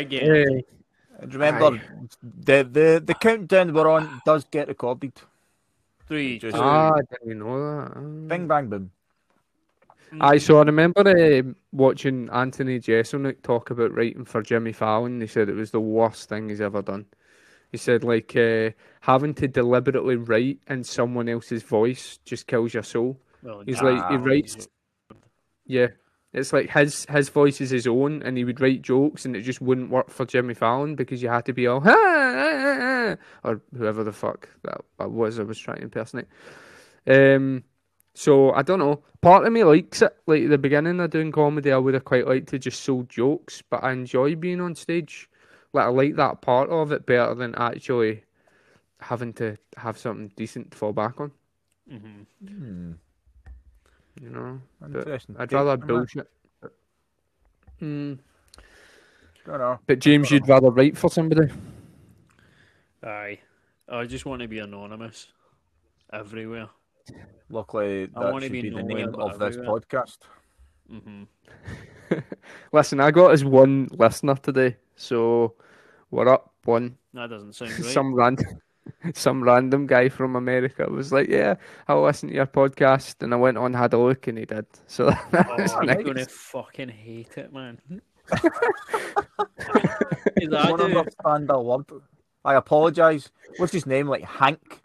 big. Yeah. Hey. And remember, the, the the countdown we're on does get recorded. Three. Just- Ah, I didn't know that. Bing bang boom. Aye, so I remember uh, watching Anthony Jeselnik talk about writing for Jimmy Fallon. He said it was the worst thing he's ever done. He said like uh, having to deliberately write in someone else's voice just kills your soul. well, He's nah, like he writes, yeah. It's like his his voice is his own, and he would write jokes, and it just wouldn't work for Jimmy Fallon because you had to be all "Ha, ah, ah, ah," or whoever the fuck that, that was I was trying to impersonate. Um, so I don't know. Part of me likes it. Like at the beginning of doing comedy, I would have quite liked to just sell jokes, but I enjoy being on stage. Like I like that part of it better than actually having to have something decent to fall back on. mhm. Hmm. You know, Interesting. I'd take, rather am I? bullshit. Mm. Don't know. But James, you'd rather write for somebody. Aye. I just want to be anonymous everywhere. Luckily, I that wanna be be the name but of this everywhere. podcast. hmm Listen, I got as one listener today, so we're up one. That doesn't sound right. Some random, some random guy from America was like, "Yeah, I'll listen to your podcast," and I went on had a look, and he did. So that Oh, was I'm nice. gonna fucking hate it, man. I Is I don't understand a word. I apologise. What's his name? Like Hank?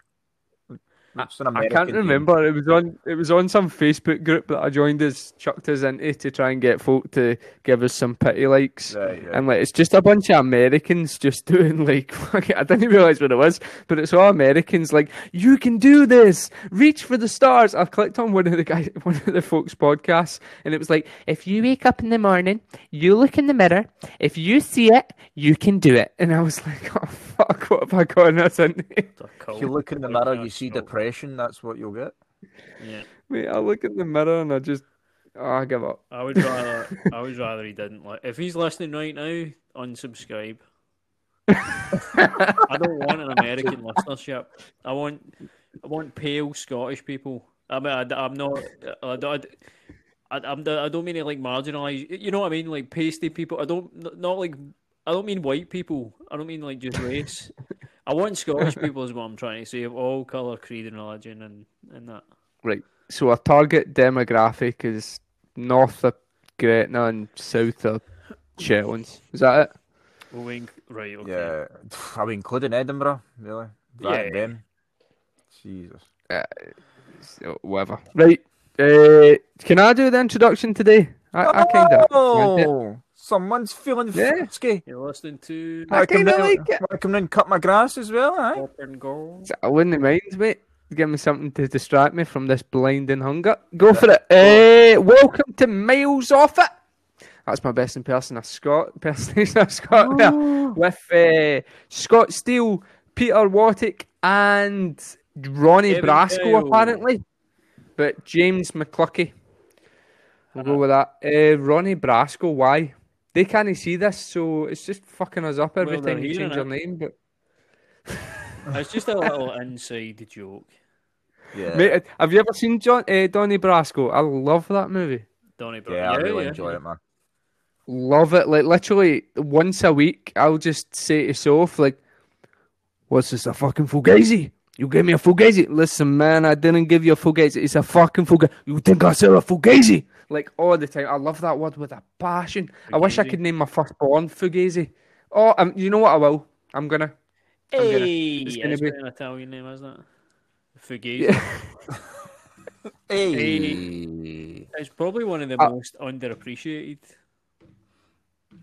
I can't remember. It was on. It was on some Facebook group that I joined us, chucked us into to try and get folk to give us some pity likes. Right, right. And like it's just a bunch of Americans just doing like I didn't realise what it was, but it's all Americans like you can do this, reach for the stars. I've clicked on one of the guys, one of the folks' podcasts, and it was like if you wake up in the morning, you look in the mirror, if you see it, you can do it. And I was like, oh fuck, what have I gotten us into? If you look in the mirror, you see depression. That's what you'll get. Yeah. Mate, I look in the mirror and I just, oh, I give up. I would rather. I would rather he didn't. Like, if he's listening right now, unsubscribe. I don't want an American listenership. I want. I want pale Scottish people. I mean, I, am not. I, don't- I, I'm, I don't mean it like marginalised. You know what I mean? Like pasty people. I don't. Not like. I don't mean white people. I don't mean like just race. I want Scottish people is what I'm trying to say of all colour, creed, and religion, and and that. Right. So our target demographic is north of Gretna and south of Shetlands. Is that it? Well, we inc- right. Okay. Yeah, are we including Edinburgh? Really? That Yeah. and them? Jesus. So, whatever. Right. Uh, can I do the introduction today? I, I kind of. Oh, someone's feeling Yeah. frisky. You're listening to I come kinda like it. I come in and cut my grass as well, aye? Pop and Go. I wouldn't mind, mate. Give me something to distract me from this blinding hunger. Go for it. Uh, welcome to Miles Off It. That's my best impersonation of Scott. Impersonation of Scott there. With uh, Scott Steele, Peter Wattick, and Ronnie Kevin Brasco, Kyle. apparently. But James McClucky. We'll go with that. Uh, Ronnie Brasco, why? They can't see this, so it's just fucking us up every Well, time you hearing change your name. But It's just a little inside joke. Yeah. Mate, have you ever seen John uh, Donnie Brasco? I love that movie. Donny Bro. yeah, I really enjoy it, man. Love it. Like literally once a week, I'll just say to Soph, like, "What's this? A fucking fugazi? You gave me a fugazi? Listen, man, I didn't give you a fugazi. It's a fucking fugazi. You think I said a fugazi? Like all the time. I love that word with a passion. I wish I could name my firstborn fugazi. Oh, um, you know what? I will. I'm gonna. I'm gonna- Hey, it's yeah, gonna it's be- an Italian name, isn't it? Fugazi. Yeah. Hey. It's probably one of the Uh, most underappreciated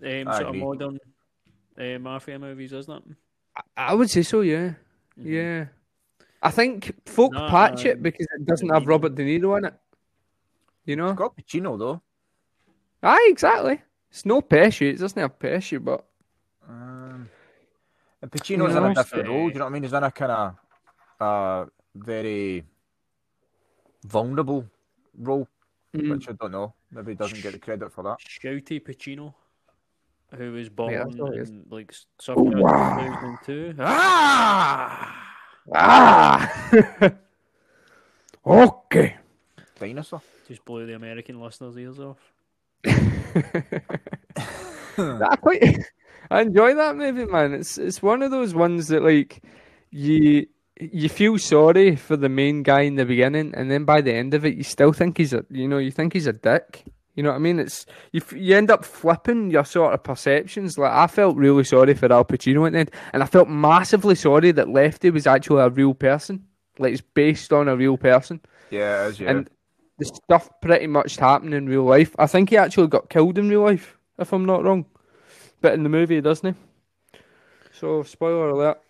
um, sort of modern uh, mafia movies, isn't it? I would say so. Yeah. Mhm. Yeah. I think folk No, patch it um, because it doesn't have Robert De Niro in it. You know? It's got Pacino though. Aye, exactly. It's no Pesci. It doesn't have Pesci, but Um, and Pacino's in a different role. Do you know what I mean? He's in a kind of uh, very vulnerable role, mm, which I don't know. Maybe he doesn't get the credit for that. Shouty Pacino, who was born Yeah, that's what it is. in like something like wow. 2002. Ah! ah, okay. Dinosaur. Just blew the American listeners' ears off. I quite, I enjoy that movie, man. It's it's one of those ones that like you you feel sorry for the main guy in the beginning, and then by the end of it, you still think he's a you know you think he's a dick. You know what I mean? It's you. You end up flipping your sort of perceptions. Like I felt really sorry for Al Pacino at the end, and I felt massively sorry that Lefty was actually a real person. Like it's based on a real person, Yeah, it is, yeah. and the stuff pretty much happened in real life. I think he actually got killed in real life, if I'm not wrong. But in the movie, doesn't he? So spoiler alert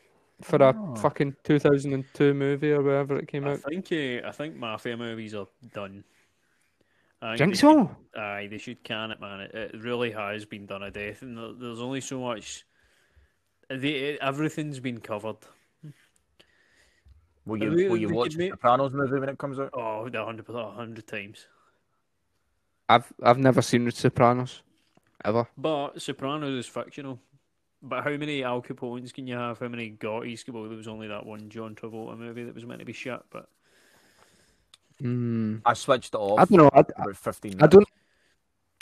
for a Oh. fucking 2002 movie or whatever it came I out. think uh, I think mafia movies are done. I Think they so? should- Aye, they should can it, man. It, it really has been done a death, and there's only so much. They, everything's been covered. Will you we- will you watch the make- Sopranos movie when it comes out? Oh, a hundred a hundred times. I've I've never seen The Sopranos, ever. But Sopranos is fictional. But how many Al Capones can you have? How many Gottis? Well, there was only that one John Travolta movie that was meant to be shit. But Hmm. I switched it off I don't know. I, about fifteen minutes. I don't.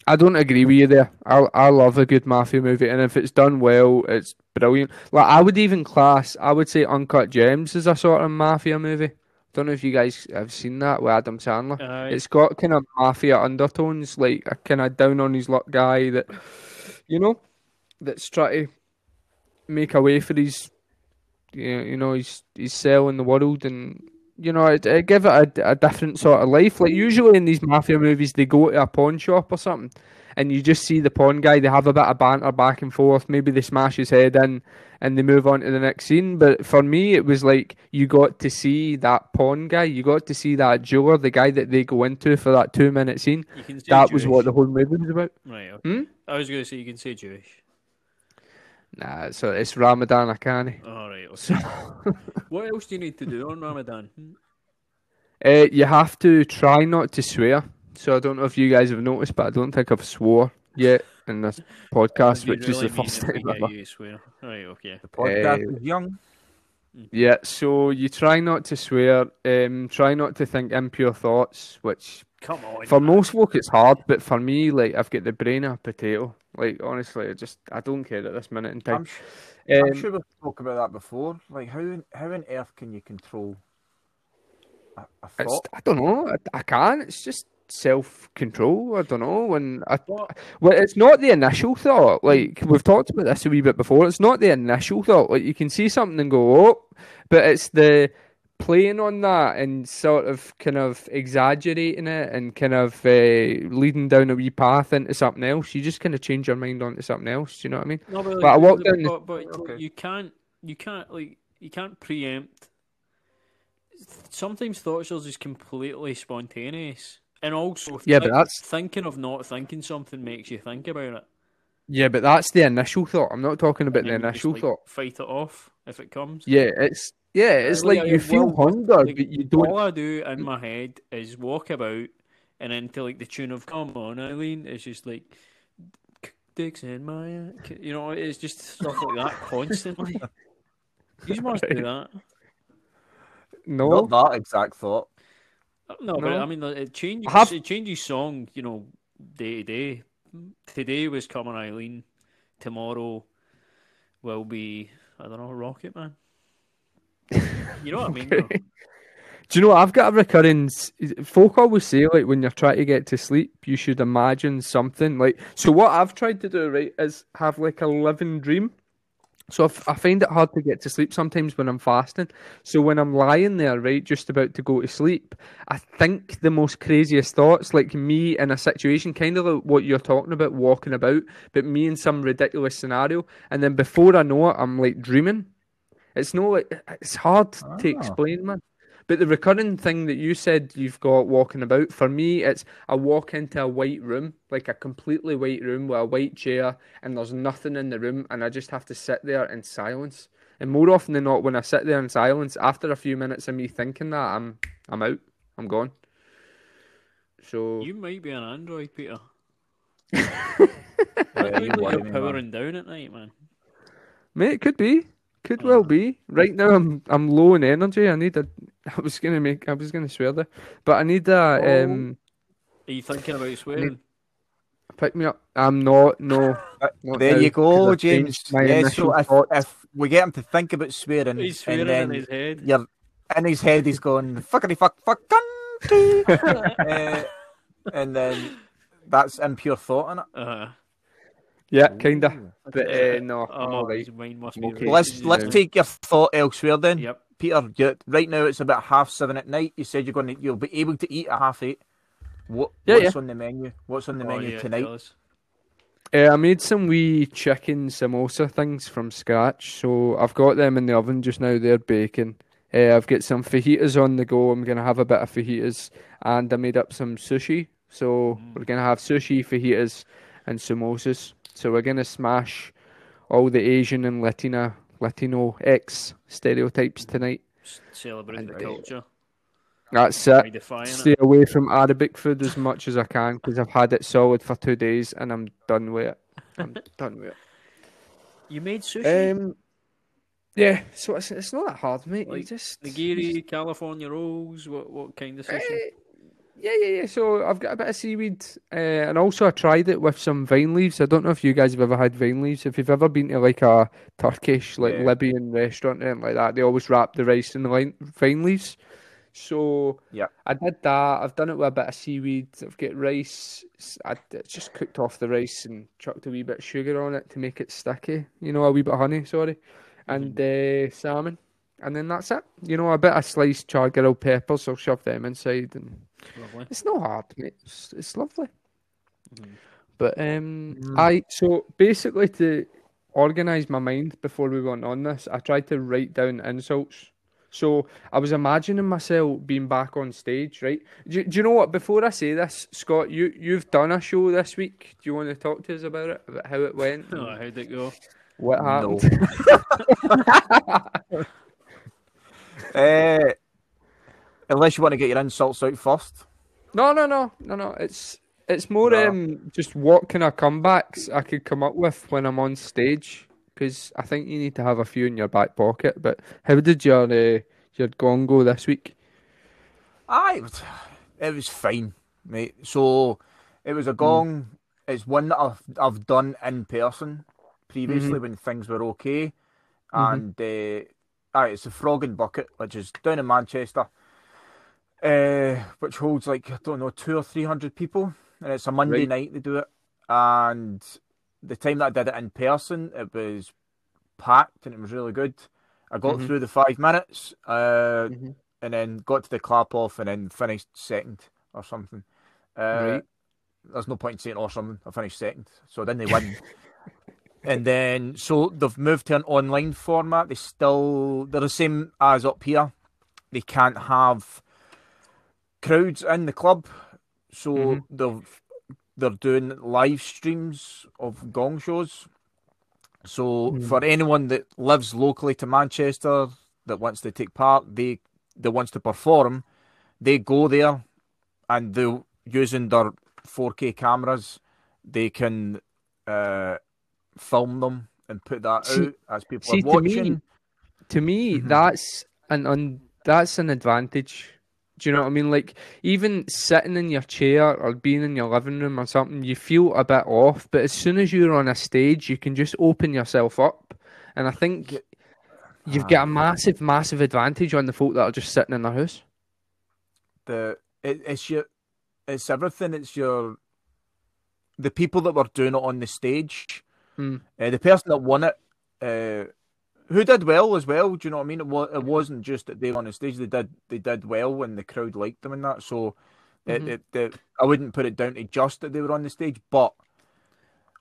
I don't agree with you there. I I love a good mafia movie, and if it's done well, it's brilliant. Like I would even class, I would say Uncut Gems is a sort of mafia movie. Don't know if you guys have seen that with Adam Sandler. Aye. It's got kind of mafia undertones, like a kind of down on his luck guy that, you know, that's trying to make a way for his, you know, you know, his his cell in the world, and you know, it, it give it a, a different sort of life. Like usually in these mafia movies, they go to a pawn shop or something, and you just see the pawn guy. They have a bit of banter back and forth. Maybe they smash his head in, and they move on to the next scene. But for me, it was like you got to see that pawn guy. You got to see that jeweler, the guy that they go into for that two minute scene. you can say That was what the whole movie was about. right. Okay. Hmm? I was going to say you can say Jewish. Nah, so it's Ramadan Akani. All right. Okay. So, what else do you need to do on Ramadan? Uh, you have to try not to swear. So I don't know if you guys have noticed, but I don't think I've swore yet in this podcast, You which is really the mean first time ever. you swear. Right. Okay. The podcast Uh, is young. Yeah, so you try not to swear, um, try not to think impure thoughts, which Come on. for most folk it's hard, but for me, like I've got the brain of a potato. Like honestly, I just I don't care at this minute in time. I'm, sh- I'm Um, sure we've spoke about that before. Like how on- how on earth can you control a, a thought? I don't know. I, I can. It's just self control. I don't know. When I, well, it's not the initial thought. Like we've talked about this a wee bit before. It's not the initial thought. Like you can see something and go, oh, but it's the playing on that and sort of kind of exaggerating it and kind of uh, leading down a wee path into something else. You just kind of change your mind onto something else. You know what I mean? No, but, But I walked down but, but Okay. you can't, you can't like, you can't preempt. Sometimes thoughts are just completely spontaneous, and also Yeah, but that's- thinking of not thinking something makes you think about it. Yeah, but that's the initial thought. I'm not talking about the then you just, initial like, thought. Fight it off if it comes. Yeah, it's yeah, it's uh, Like, like I- you feel well, hunger, Like, but you don't. All I do in mm. my head is walk about, and then to like the tune of "Come On, Eileen," it's just like dicks in my, you know, it's just stuff like that constantly. You must do that. No, Not that exact thought. No, but I mean, it changes. Have- It changes song, you know, day to day. Today was "Come On, Eileen." Tomorrow will be I don't know, Rocket Man. You know what I mean? Do you know what? I've got a recurring. Folk always say like when you're trying to get to sleep, you should imagine something. Like so, what I've tried to do right is have like a living dream. So I find it hard to get to sleep sometimes when I'm fasting. So when I'm lying there, right, just about to go to sleep, I think the most craziest thoughts, like me in a situation, kind of like what you're talking about, walking about, but me in some ridiculous scenario, and then before I know it, I'm like dreaming. It's no like it's hard to Ah. explain, man. But the recurring thing that you said you've got walking about, for me, it's I walk into a white room, like a completely white room with a white chair, and there's nothing in the room, and I just have to sit there in silence. And more often than not, when I sit there in silence, after a few minutes of me thinking that, I'm I'm out, I'm gone. So You might be an android, Peter. Yeah, You you like worry you're powering down at night, man. Mate, it could be. Could well be. Right now I'm I'm low in energy. I need a I was gonna make I was gonna swear there. But I need a Oh. um Are you thinking about swearing? Pick me up. I'm not. No. Not there now, you 'cause go, James. Yeah, so if, thoughts. if we get him to think about swearing, He's swearing and then in his head. you're in his head, he's going fuckity fuck fuck country, uh, and then that's impure thought in it. Uh-huh. Yeah, kinda. But uh, no, I'm Oh, alright. his mind must be Okay. Let's racing, let's take your thought elsewhere then, Yep. Peter. You, right now it's about half seven at night. You said you're going to you'll be able to eat at half eight. What Yeah, what's on the menu? What's on the Oh, menu yeah, tonight? Uh, I made some wee chicken samosa things from scratch, so I've got them in the oven just now. They're baking. Uh, I've got some fajitas on the go. I'm gonna have a bit of fajitas, and I made up some sushi. So we're gonna have sushi, fajitas, and samosas. So we're gonna smash all the Asian and Latina, Latino X stereotypes tonight. Celebrate the culture. That's it. Stay it. away from Arabic food as much as I can because I've had it solid for two days and I'm done with it. I'm done with it. You made sushi? Um, yeah, so it's, it's not that hard, mate. you Like just Nigiri, California rolls. What what kind of sushi? Yeah, yeah, yeah. So I've got a bit of seaweed, uh, and also I tried it with some vine leaves. I don't know if you guys have ever had vine leaves. If you've ever been to like a Turkish, like Yeah. Libyan restaurant or anything like that, they always wrap the rice in the vine leaves. So Yeah. I did that. I've done it with a bit of seaweed. I've got rice. I just cooked off the rice and chucked a wee bit of sugar on it to make it sticky. You know, a wee bit of honey. Sorry, and uh, salmon. And then that's it. You know, a bit of sliced char grilled peppers. I'll shove them inside, and Lovely. it's not hard, mate. It's, it's lovely. Mhm. But um, Mm. I so basically to organise my mind before we went on this, I tried to write down insults. So I was imagining myself being back on stage, right? Do, do you know what? Before I say this, Scott, you you've done a show this week. Do you want to talk to us about it, about how it went, Oh, how'd it go? what No. Uh, unless you want to get your insults out first. No, no, no, no, no. It's it's more No. um just what kind of comebacks I could come up with when I'm on stage because I think you need to have a few in your back pocket. But how did your uh, your gong go this week? Aye, it was, fine, mate. So it was a gong. It's one that I've I've done in person previously when things were okay, and uh, aye, it's the Frog and Bucket, which is down in Manchester, uh, which holds like I don't know two or three hundred people, and it's a Monday Right. night they do it, and the time that I did it in person, it was packed and it was really good. I got Mhm. through the five minutes. Uh, Mhm. and then got to the clap off and then finished second or something. Uh, Right. There's no point in saying or something. I finished second, so then they win. and then so they've moved to an online format. They still they're the same as up here. They can't have crowds in the club, so Mhm. they've they're doing live streams of gong shows. So Mhm. for anyone that lives locally to Manchester that wants to take part, they that wants to perform, they go there and they using their 4K cameras, they can uh, film them and put that See- out as people see, are to me, watching. To me, Mhm. that's an un, that's an advantage. Do you know what I mean? Like even sitting in your chair or being in your living room or something, you feel a bit off. But as soon as you're on a stage, you can just open yourself up, and I think you've got a massive, massive advantage on the folk that are just sitting in their house. the it, it's your it's everything. It's your the people that were doing it on the stage. Mm. Uh, the person that won it, uh, who did well as well. Do you know what I mean? It, was, it wasn't just that they were on the stage; they did they did well, and the crowd liked them and that. So, Mhm. it, it, I wouldn't put it down to just that they were on the stage, but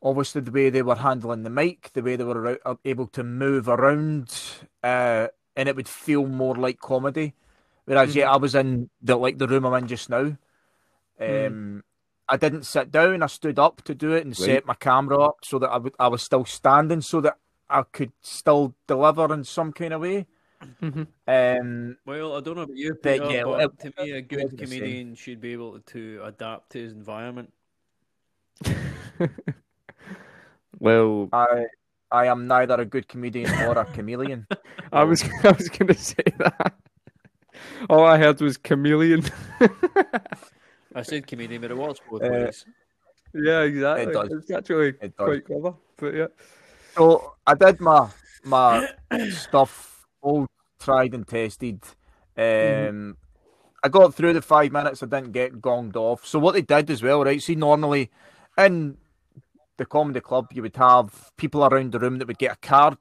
obviously the way they were handling the mic, the way they were uh, able to move around, uh, and it would feel more like comedy. Whereas, yeah, I was in the like the room I'm in just now. Um, I didn't sit down. I stood up to do it and set my camera up so that I would I was still standing, so that I could still deliver in some kind of way. Mhm. Um, Well, I don't know about you, But, Peter, yeah, but well, to me, a good wasn't the same. comedian should be able to adapt to his environment. Well, I I am neither a good comedian or a chameleon. I was I was gonna say that. All I heard was chameleon. I said comedian, but it works both Uh, ways. Yeah, exactly. It does. It's actually It does. quite clever. But yeah. So I did my my stuff all tried and tested. Um, Mm-hmm. I got through the five minutes. I didn't get gonged off. So what they did as well, right? See, normally in the comedy club, you would have people around the room that would get a card,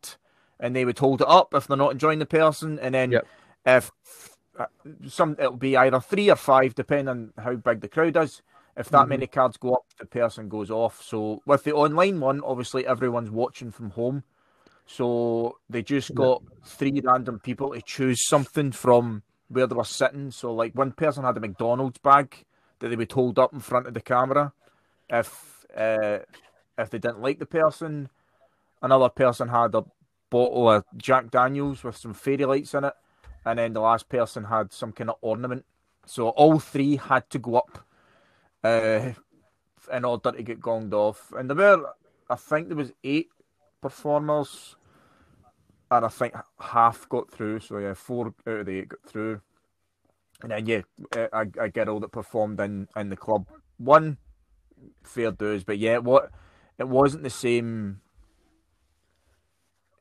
and they would hold it up if they're not enjoying the person, and then Yep. if some it'll be either three or five, depending on how big the crowd is. If that many cards go up, the person goes off. So with the online one, obviously everyone's watching from home. So they just got three random people to choose something from where they were sitting. So like one person had a McDonald's bag that they would hold up in front of the camera. If uh, if they didn't like the person, another person had a bottle of Jack Daniels with some fairy lights in it, and then the last person had some kind of ornament. So all three had to go up uh, in order to get gonged off. And there were, I think there was eight performers, and I think half got through. So yeah, four out of the eight got through. And then yeah, I, get all that performed in in the club. One fair dues, but yeah, what it wasn't the same.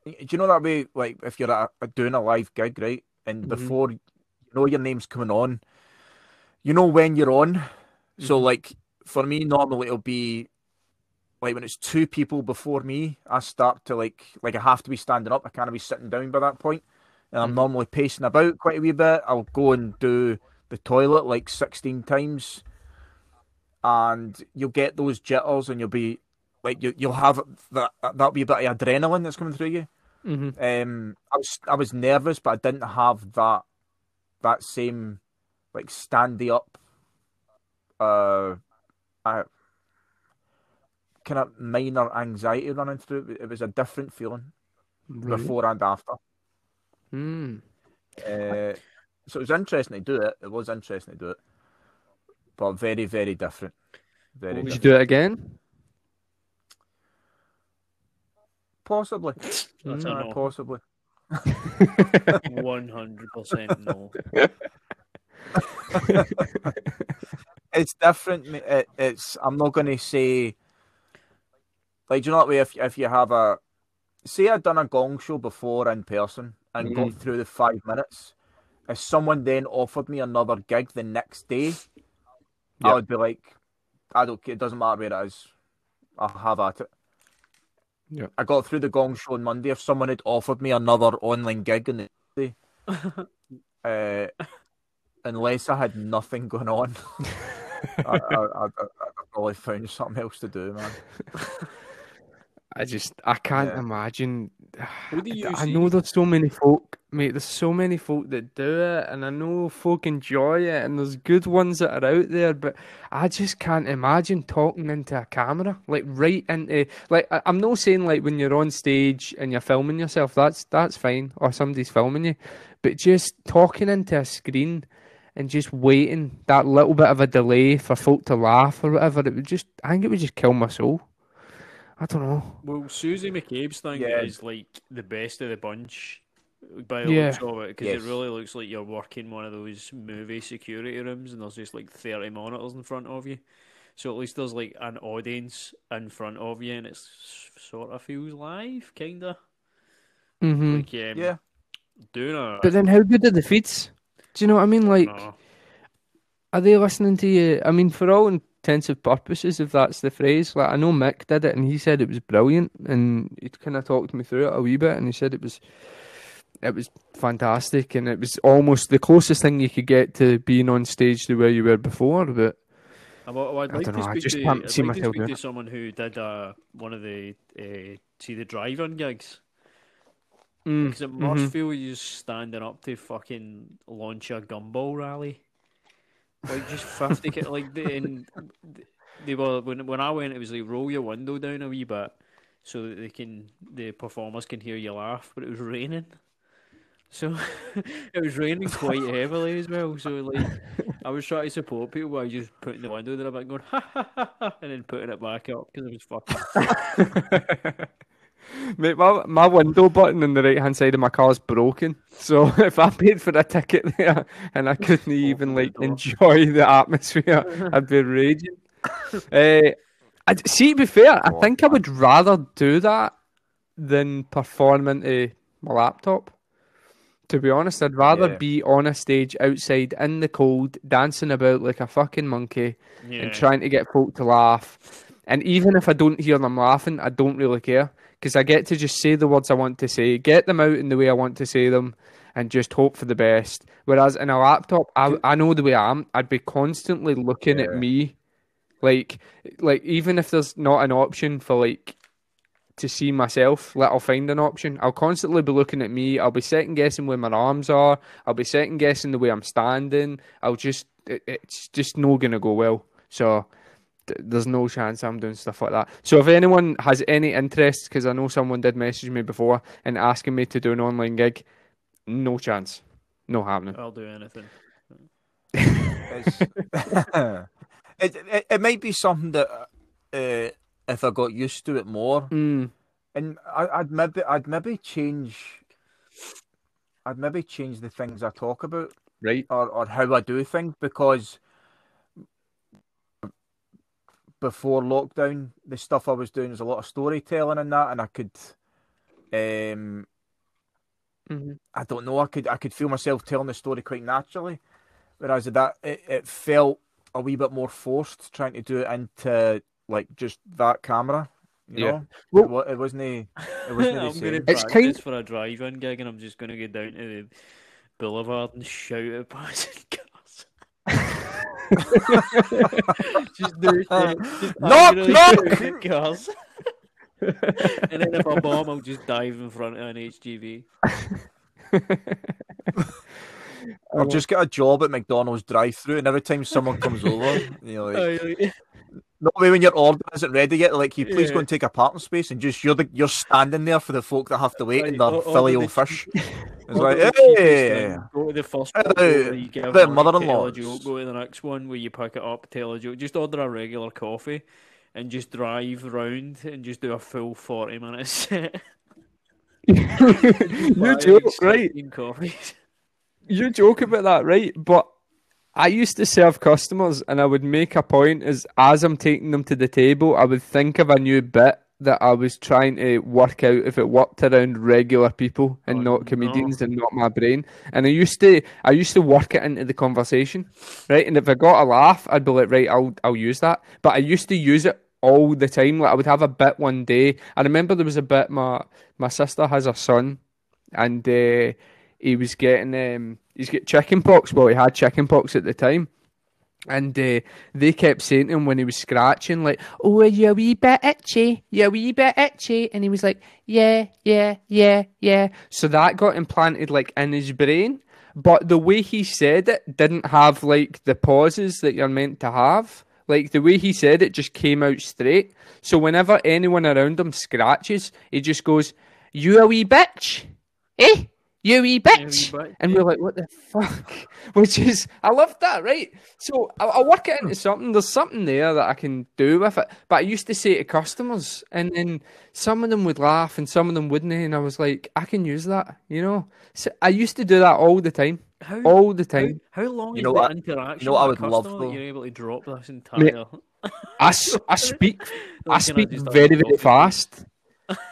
Do you know that way? Like if you're a, doing a live gig, right, and mm-hmm. before you know your name's coming on, you know when you're on. So mm-hmm. like for me, normally it'll be like when it's two people before me, I start to like like I have to be standing up. I can't be sitting down by that point. And I'm mm-hmm. normally pacing about quite a wee bit. I'll go and do the toilet like 16 times, and you'll get those jitters, and you'll be like you you'll have that that wee bit of adrenaline that's coming through you. Mm-hmm. Um, I was I was nervous, but I didn't have that that same like standy up, uh, uh, kind of minor anxiety running through. It was a different feeling before and after. Mm. Uh, so it was interesting to do it. It was interesting to do it, but very very different. Very Would you do it again? Possibly, That's a no. possibly. One hundred percent no. it's different. It, it's. I'm not going to say. Like, do you know what way? If if you have a, say, I'd done a gong show before in person and mm-hmm. got through the five minutes. If someone then offered me another gig the next day, I would be like, I don't care. It doesn't matter where it is. I'll have at it. Yep. I got through the gong show on Monday. If someone had offered me another online gig on the day, uh, unless I had nothing going on, I, I, I, I'd probably found something else to do, man. I just I can't Yeah. imagine. Who do you I see? know there's so many folk, mate. There's so many folk that do it, and I know folk enjoy it, and there's good ones that are out there. But I just can't imagine talking into a camera, like right into like. I, I'm not saying like when you're on stage and you're filming yourself. That's that's fine, or somebody's filming you, but just talking into a screen and just waiting that little bit of a delay for folk to laugh or whatever. It would just, I think it would just kill my soul. I don't know. Well, Susie McCabe's thing Yeah. is like the best of the bunch by the Yeah. looks of it because Yes. it really looks like you're working one of those movie security rooms and there's just like 30 monitors in front of you. So at least there's like an audience in front of you and it sort of feels live, kind of. Mm-hmm. Like, um, Yeah, doing a. But then, how good are the feeds? Do you know what I mean? Like, no. are they listening to you? I mean, for all intensive purposes, if that's the phrase. Like, I know Mick did it, and he said it was brilliant, and he kind of talked me through it a wee bit, and he said it was, it was fantastic, and it was almost the closest thing you could get to being on stage the way you were before. But I, would- I'd I don't to know, I just to, can't I'd see like to myself speak doing to someone who did uh, one of the uh, see the drive-in gigs. Mm, Because it must mhm. feel you standing up to fucking launch a gumball rally. Like just fifty like they, and they were when when I went it was like roll your window down a wee bit so that they can the performers can hear you laugh, but it was raining. So it was raining quite heavily as well. So like I was trying to support people by just putting the window down a bit, and going ha ha ha, ha and then putting it back up because it was fucking. Mate, my, my window button on the right hand side of my car is broken. So if I paid for a ticket there and I couldn't even like enjoy the atmosphere, I'd be raging. uh, I, see, to be fair, I think I would rather do that than perform into my laptop. To be honest, I'd rather Yeah. be on a stage outside in the cold, dancing about like a fucking monkey Yeah. and trying to get folk to laugh. And even if I don't hear them laughing, I don't really care because I get to just say the words I want to say, get them out in the way I want to say them, and just hope for the best. Whereas in a laptop, I, I know the way I am. I'd be constantly looking at me, like like even if there's not an option for like to see myself, let I'll find an option. I'll constantly be looking at me. I'll be second guessing where my arms are. I'll be second guessing the way I'm standing. I'll just it, it's just no gonna go well. So th- there's no chance I'm doing stuff like that. So if anyone has any interest, because I know someone did message me before and asking me to do an online gig, no chance, no happening. I'll do anything. It's, it, it it might be something that uh, if I got used to it more, Mm, and I, I'd maybe I'd maybe change. I'd maybe change the things I talk about right. or, or how I do things because before lockdown, the stuff I was doing was a lot of storytelling and that, and I could, um, Mhm. I don't know, I could I could feel myself telling the story quite naturally, whereas that it, it felt a wee bit more forced trying to do it into like just that camera. You Yeah. know, Well- it, wa- it wasn't. It wasn't the I'm going same. to It's practice kind- for a drive-in gig, and I'm just going to go down to the boulevard and shout at passing cars. just do it. Just Knock, knock! cars. and then if I bomb, I'll just dive in front of an HGV. I'll just get a job at McDonald's drive-through, and every time someone comes over, you know, like, not way when your order isn't ready yet, like, you please Yeah. go and take a parking space, and just you're the, you're standing there for the folk that have to wait in Right, their or- or filly old fish. It's like, hey, Go to the first one, go where you give the mother-in-law. tell a joke. Go to the next one where you pick it up, tell a joke. Just order a regular coffee and just drive round and just do a full 40 minute set. you Buy joke, right? coffees. you joke about that, right? But I used to serve customers, and I would make a point as as I'm taking them to the table, I would think of a new bit that I was trying to work out if it worked around regular people and Oh, not no. comedians and not my brain. And I used to I used to work it into the conversation, right? And if I got a laugh, I'd be like, right, I'll I'll use that. But I used to use it all the time. Like I would have a bit one day. I remember there was a bit my my sister has a son and uh, he was getting um, he's got chicken pox. Well, he had chicken pox at the time, and uh, they kept saying to him when he was scratching, like, "Oh, you a wee bit itchy? You a wee bit itchy?" And he was like, "Yeah, yeah, yeah, yeah." So that got implanted like in his brain, but the way he said it didn't have like the pauses that you're meant to have. Like the way he said it just came out straight. So whenever anyone around him scratches, he just goes, "You a wee bitch." eh? You wee bitch. bitch, and we're like, what the fuck? Which is, I love that, right? So I, I work it into hmm. something. There's something there that I can do with it. But I used to say to customers, and then some of them would laugh and some of them wouldn't. And I was like, I can use that, you know? So I used to do that all the time. How, All the time. how long You is know the what- interaction you know what I with a would love, customer that though? you're able to drop this entire... I, s- I speak I Like, can speak very very fast.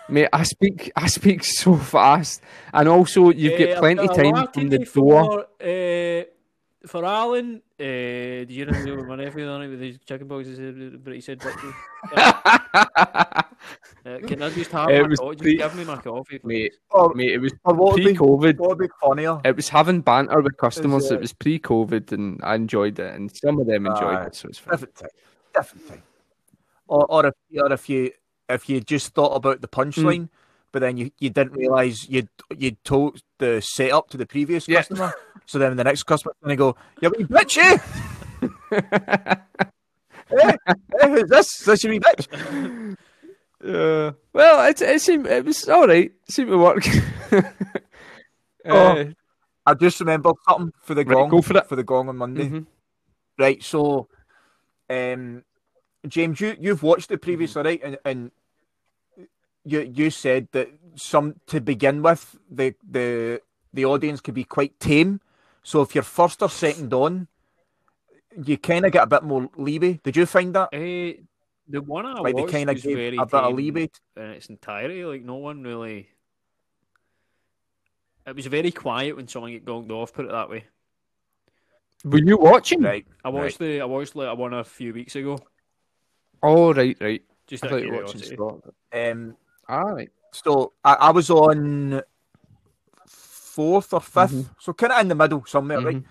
Mate, I speak I speak so fast, and also you Eh, get I've plenty got a time latte from the for, door. eh, for Alan, uh, do you know what my nephew on it with his chicken boxes? But he said, Uh, "Can I just have It my was coffee? Pre- give me my coffee." mate, or, mate, it was or what would be pre-COVID. what would be funnier? It was having banter with customers. Is, It uh, was pre-COVID, and I enjoyed it, and some of them enjoyed Aye. it, so it's fine. Different thing. Different thing. Or, or if, or if you if you just thought about the punchline, Mm. but then you, you didn't realise you'd you'd told the setup to the previous Yeah. customer. So then the next customer's gonna go, "You wee bitch, eh? eh, eh, who's this? This you wee bitch." Uh, well, it it seemed it was all right. It seemed to work. Oh, Uh, I just remembered something for the Right, gong. go for it. For the gong on Monday. mhm. Right, so um James, you you've watched it previously, right? And and you you said that some to begin with, the the the audience could be quite tame. So if you're first or second on, you kind of get a bit more leeway. Did you find that? Eh, The one I like watched kind of was gave very a bit of leeway. in its entirety. Like no one really. It was very quiet when someone get gonged off. Put it that way. Were you watching? Right. I watched the I watched like one a few weeks ago. Oh, right, right. Just I out thought you were watching curiosity. Scott. Um, Ah, right. so I, I was on fourth or 5th Mhm. so kind of in the middle somewhere, right?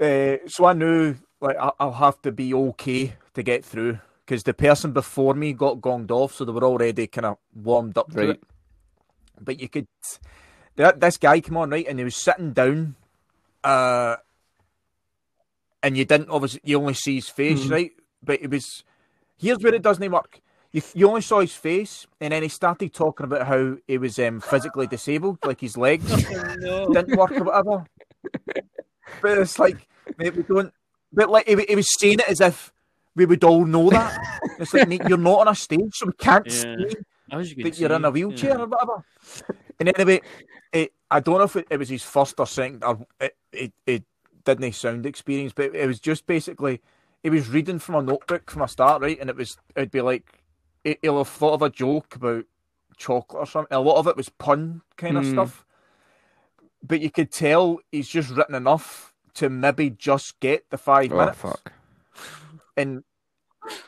Uh, so I knew like I, I'll have to be okay to get through because the person before me got gonged off, so they were already kind of warmed up Right. But you could, that this guy came on right, and he was sitting down, uh, and you didn't obviously you only see his face, Mhm. right? But it was here's where it doesn't work. You, you only saw his face, and then he started talking about how he was um, physically disabled, like his legs no. didn't work or whatever. But it's like, mate, we don't. But like, he, he was saying it as if we would all know that. It's like, mate, you're not on a stage, so we can't Yeah. see you that you're in a wheelchair yeah. or whatever. And anyway, it, I don't know if it, it was his first or second, or it, it, it didn't sound experience, but it was just basically, he was reading from a notebook from a start, right? And it was, it'd be like, he'll have thought of a joke about chocolate or something. A lot of it was pun kind of Hmm. stuff. But you could tell he's just written enough to maybe just get the five Oh, minutes fuck. and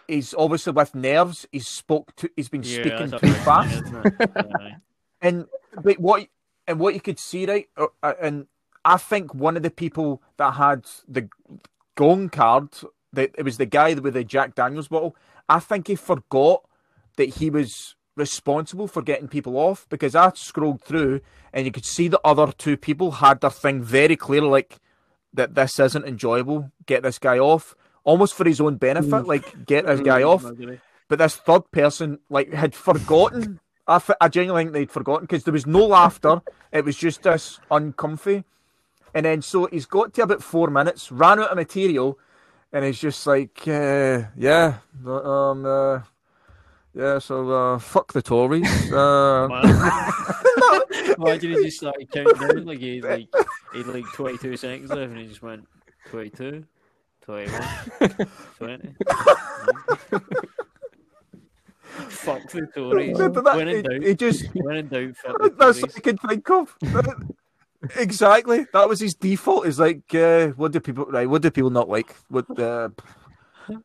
he's obviously with nerves. He's spoke to. He's been Yeah, speaking too a fast. thing, isn't it? Aye. And but what and what you could see right, uh, uh, and I think one of the people that had the gong card, that it was the guy with the Jack Daniels bottle. I think he forgot that he was responsible for getting people off because I scrolled through and you could see the other two people had their thing very clear, like that this isn't enjoyable. Get this guy off, almost for his own benefit. Like get this guy off but this third person like had forgotten. I, th- I genuinely think they'd forgotten because there was no laughter. It was just this uncomfy. And then so he's got to about four minutes, ran out of material, and he's just like, uh, yeah, um, uh, yeah. So uh, fuck the Tories. Uh, Man. Imagine he just started counting down like he like he had like twenty two seconds left and he just went 22, 21, 20. Fuck the Tories. but that- when in he, doubt, he just when in doubt, fuck the that's Tories. what I could think of. exactly. That was his default. Is like, uh, what do people right? What do people not like? What? Uh,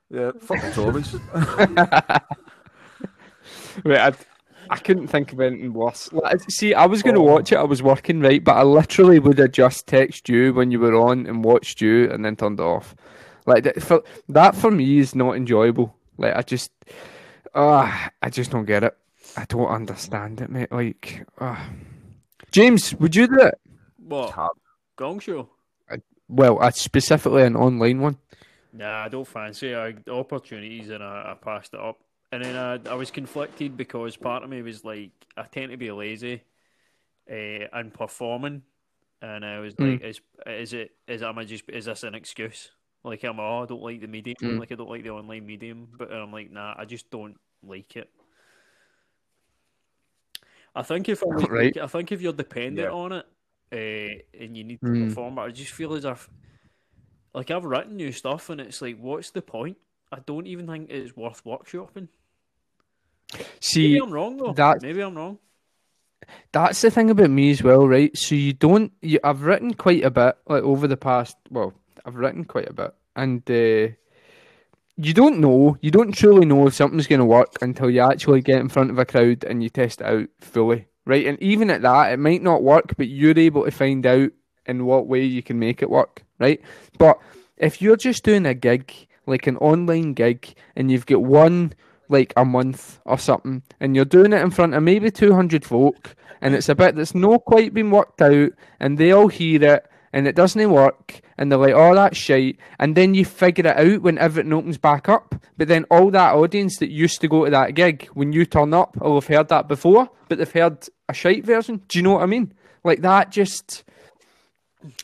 yeah, fuck the Tories. Wait, I, I couldn't think of anything worse. Like, see, I was going to Oh. watch it. I was working right, but I literally would have just texted you when you were on and watched you, and then turned it off. Like that for, that for me is not enjoyable. Like I just, ah, I just don't get it. I don't understand it, mate. Like, ah. James, would you do it? What? Gong show? Well, uh, specifically an online one. Nah, I don't fancy it. I, the opportunities and I, I passed it up. And then I, I was conflicted because part of me was like, I tend to be lazy uh, and performing. And I was like, is is it is am I just is this an excuse? Like I'm oh I don't like the medium, Mm. like I don't like the online medium, but I'm like nah, I just don't like it. I think if I was, Right. I think if you're dependent Yeah. on it, uh, and you need to Mm. perform, I just feel as if like I've written new stuff, and it's like, what's the point? I don't even think it's worth workshopping. See, Maybe I'm wrong though. that's- Maybe I'm wrong. that's the thing about me as well, right? So you don't. You, I've written quite a bit, like over the past. Well, I've written quite a bit, and uh, you don't know. You don't truly know if something's going to work until you actually get in front of a crowd and you test it out fully, right? And even at that, it might not work, but you're able to find out in what way you can make it work, right? But if you're just doing a gig, like an online gig, and you've got one like a month or something, and you're doing it in front of maybe 200 folk, and it's a bit that's not quite been worked out, and they all hear it, and it doesn't work, and they're like, oh, that's shite, and then you figure it out when everything opens back up, but then all that audience that used to go to that gig, when you turn up, oh, will have heard that before, but they've heard a shite version. Do you know what I mean? Like that just.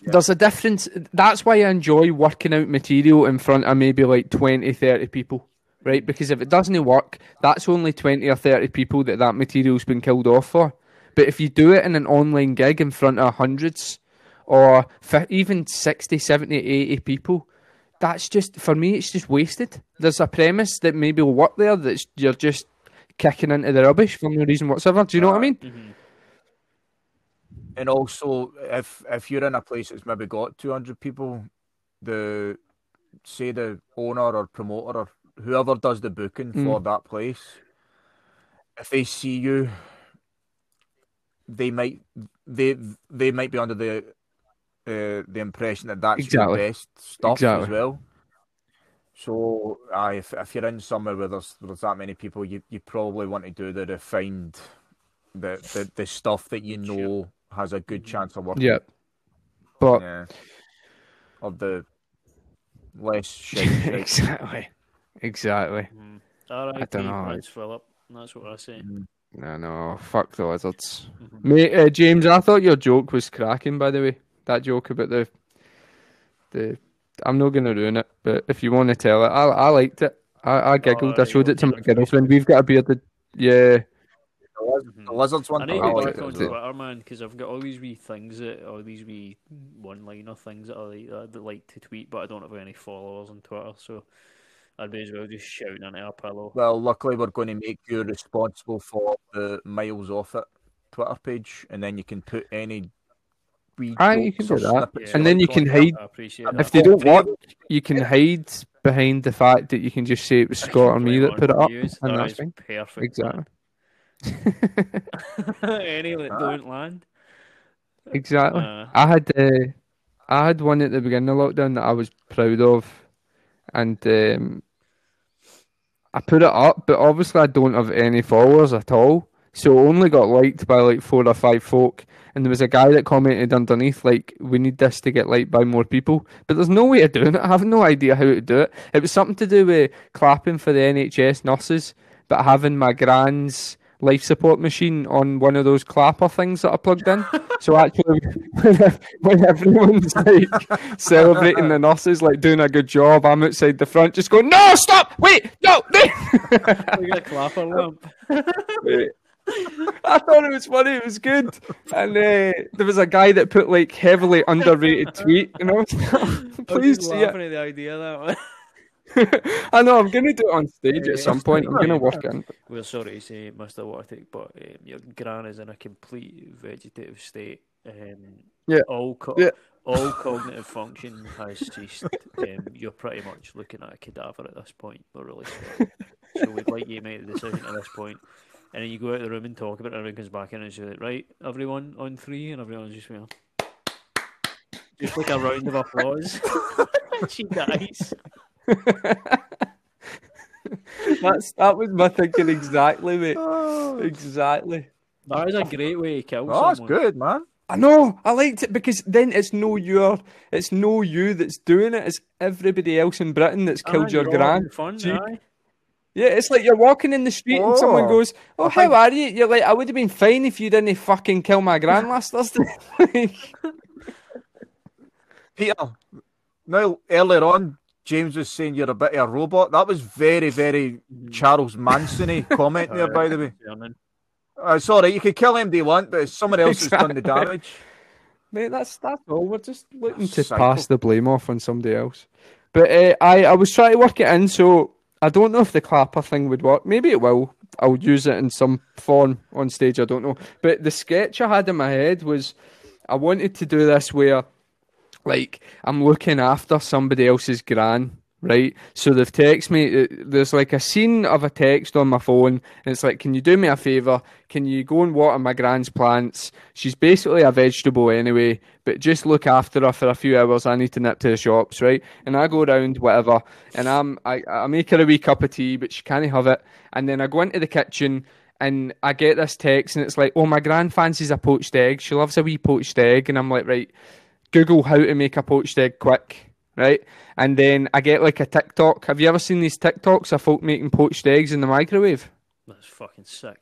There's a difference. That's why I enjoy working out material in front of maybe like 20, 30 people, right? Because if it doesn't work, that's only 20 or 30 people that that material's been killed off for. But if you do it in an online gig in front of hundreds or fi- even 60, 70, 80 people, that's just for me. It's just wasted. There's a premise that maybe will work there. That's you're just kicking into the rubbish for no reason whatsoever. Do you know what I mean? Mhm. And also, if if you're in a place that's maybe got 200 people, the say the owner or promoter or whoever does the booking for that place, if they see you, they might they they might be under the uh, the impression that that's Exactly. your best stuff Exactly. as well. So, aye, if if you're in somewhere where there's there's that many people, you, you probably want to do the refined, the the, the stuff that you know has a good chance of working. Yeah. But Yeah. Of the less shit. shit. Exactly, exactly. Mhm. R.I.P. dunno, Prince Philip. That's what I say. No, no, fuck the lizards. Mhm. Mate, uh, James, I thought your joke was cracking. By the way, that joke about the the. I'm not going to ruin it, but if you want to tell it, I I liked it. I, I giggled. I showed it to my girlfriend. We've got a bearded. Yeah, The, liz- the lizards one. I need I to get liked back it on. Twitter, man, because I've got all these wee things that, all these wee one-liner things that I like, that I like to tweet, but I don't have any followers on Twitter, so I'd be as well just shouting into a pillow. Well, luckily we're going to make you responsible for the miles off it Twitter page, and then you can put any. wee Aye, you can do that. snippets And then you can hide- I appreciate And that. if they don't All work, you can hide behind the fact that you can just say it was Scott or me that put it up, Views, and that that's perfect. Exactly. any that don't land. exactly. Uh, I had uh, I had one at the beginning of lockdown that I was proud of, and um, I put it up, but obviously I don't have any followers at all, so only got liked by like four or five folk. And there was a guy that commented underneath like, "We need this to get liked by more people," but there's no way of doing it. I have no idea how to do it. It was something to do with clapping for the NHS nurses, but having my grand's life support machine on one of those clapper things that are plugged in. So actually, when everyone's like celebrating the nurses, like doing a good job, I'm outside the front just going, no, stop, wait, no, at a clapper lamp. I thought it was funny, it was good. And uh, there was a guy that put like heavily underrated tweet, You like, I'm please see it. the idea that one. I know, I'm going to do it on stage at some point. I'm going to work in. We're sorry to say, Mr. Wartic, but um, your gran is in a complete vegetative state. Um, Yeah. All co- Yeah. all cognitive function has ceased. Um, you're pretty much looking at a cadaver at this point. We're really sorry. so we'd like you to make the decision at this point. And then you go out of the room and talk about it, and everyone comes back in and say, right, everyone on three, and everyone's just, you know, just like a round of applause. and she dies. That's that was my thinking exactly, mate. Oh. Exactly. That is a great way to kill Oh, that's someone. good, man. I know. I liked it because then it's no you. It's no you that's doing it. It's everybody else in Britain that's killed Aye, your you're all gran. having Fun, Gee. aye. Yeah, it's like you're walking in the street and someone Oh, goes, "Oh, I how think- are you?" You're like, "I would have been fine if you didn't fucking kill my gran last Thursday." Peter, now earlier on, James was saying you're a bit of a robot. That was very, very Charles Manson comment there, by the way. Uh, sorry, you could kill him if you want, but someone else has done the damage. Mate, that's that's all. We're just looking to Psycho. pass the blame off on somebody else. But uh, I I was trying to work it in, so I don't know if the clapper thing would work. Maybe it will. I'll use it in some form on stage. I don't know. But the sketch I had in my head was I wanted to do this where, like, I'm looking after somebody else's gran. Right, so they've texted me. uh, There's like a scene of a text on my phone, and it's like, "Can you do me a favor? Can you go and water my gran's plants? She's basically a vegetable anyway, but just look after her for a few hours. I need to nip to the shops, right?" And I go around whatever, and I'm I, I make her a wee cup of tea, but she can't have it. And then I go into the kitchen, and I get this text, and it's like, "Oh, my gran fancies a poached egg. She loves a wee poached egg," and I'm like, "Right." Google how to make a poached egg quick, right? And then I get like a TikTok. Have you ever seen these TikToks of folk making poached eggs in the microwave? That's fucking sick.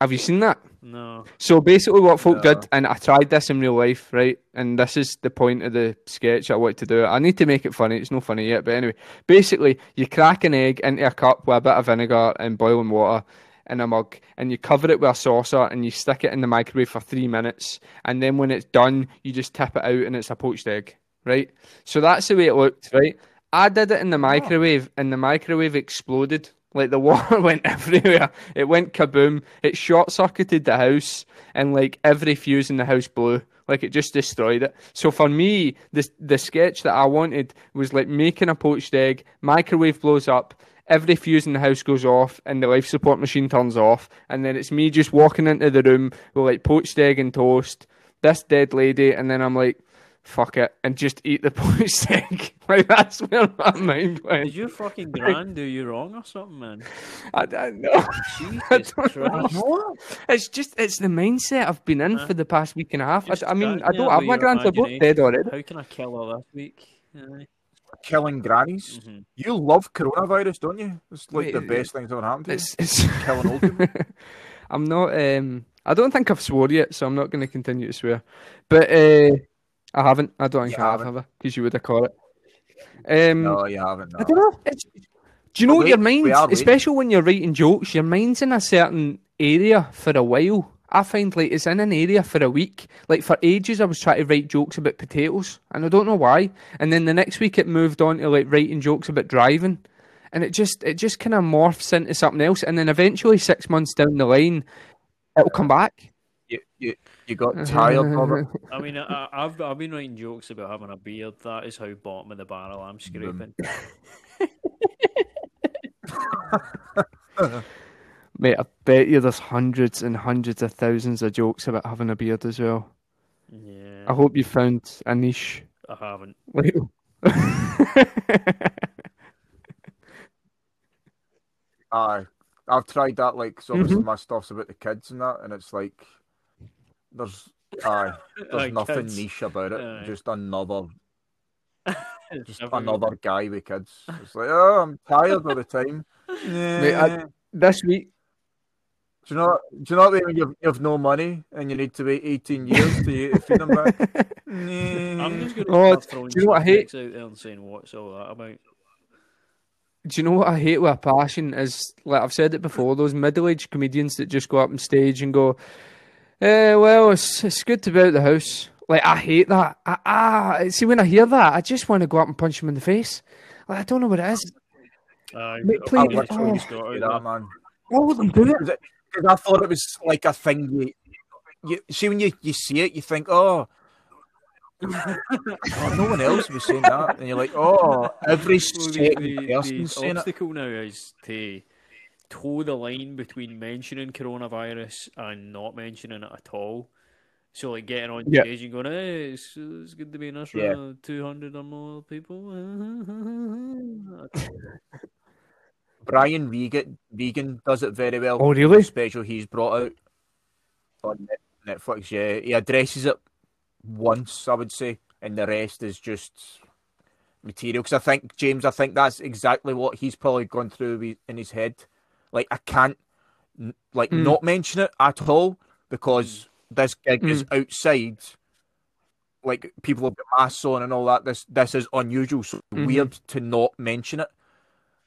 Have you seen that? No. So basically, what folk No. did, and I tried this in real life, right? And this is the point of the sketch I want to do. I need to make it funny. It's not funny yet, but anyway, basically, you crack an egg into a cup with a bit of vinegar and boiling water in a mug, and you cover it with a saucer, and you stick it in the microwave for three minutes, and then when it's done, you just tip it out, and it's a poached egg, right? So that's the way it looked, right? I did it in the oh. microwave, and the microwave exploded. Like the water went everywhere. It went kaboom. It short circuited the house, and like every fuse in the house blew. Like it just destroyed it. So for me, the the sketch that I wanted was like making a poached egg. Microwave blows up. Every fuse in the house goes off, and the life support machine turns off. And then it's me just walking into the room with like poached egg and toast. This dead lady, and then I'm like, fuck it, and just eat the poached egg. like that's where my mind went. Did your fucking grand do you wrong or something, man? I don't know. Jesus don't know. It's just it's the mindset I've been in uh-huh. for the past week and a half. I, I mean, I don't have my your grands; they're both dead imagination. already. How can I kill her this week? Aye. Killing grannies. Mhm. You love coronavirus, don't you? It's like Wait, the best thing that's ever happened to you. It's, it's Killing old people. I'm not. Um, I don't think I've swore yet, so I'm not going to continue to swear. But uh, I haven't. I don't think You I have, haven't. have I? Because you would have caught it. Um, No, you haven't. I don't know. It's, do you know what your mind, we are waiting. especially when you're writing jokes, your mind's in a certain area for a while. I find like it's in an area for a week. Like for ages, I was trying to write jokes about potatoes, and I don't know why. And then the next week, it moved on to like writing jokes about driving, and it just it just kind of morphs into something else. And then eventually, six months down the line, it'll come back. You, you, you got tired of it. I mean, I, I've I've been writing jokes about having a beard. That is how bottom of the barrel I'm mm-hmm. scraping. Mate, I bet you there's hundreds and hundreds of thousands of jokes about having a beard as well. Yeah, I hope you found a niche. I haven't. Like- Aye, I've tried that. Like, so obviously Mm-hmm. my stuff's about the kids and that, and it's like there's aye, there's Aye, nothing kids. niche about it. Aye. Just another, just Every- another guy with kids. It's like, oh, I'm tired all the time. Mate, I- this week, Do you know? Do you know what I mean? You've, you've no money and you need to wait 18 years to feed them back. I'm just going to Oh, start throwing do you know what I hate? out there and saying what's all that about. do you know what I hate with a passion is like I've said it before, those middle-aged comedians that just go up on stage and go, eh, well, it's it's good to be out of the house. Like I hate that. I, ah, see when I hear that, I just want to go up and punch him in the face. Like I don't know what it is. Aye, Mate, I'll oh. it through Please Scott that, man. Why would them do it? Because I thought it was like a thing. You, you see when you, you see it, you think, oh, oh, no one else was saying that, and you're like, oh, every the, the, the it. obstacle now is to toe the line between mentioning coronavirus and not mentioning it at all. So, like getting on Yeah. stage and going, "Hey, it's, it's good to be in this Yeah. two hundred or more people." Brian Regan, Regan does it very well. Oh, really? Special he's brought out on Netflix. Yeah, he addresses it once, I would say, and the rest is just material. Because I think James, I think that's exactly what he's probably gone through in his head. Like I can't, like, Mm. not mention it at all because this gig is outside. Like people have got masks on and all that. This this is unusual, so Mhm. weird to not mention it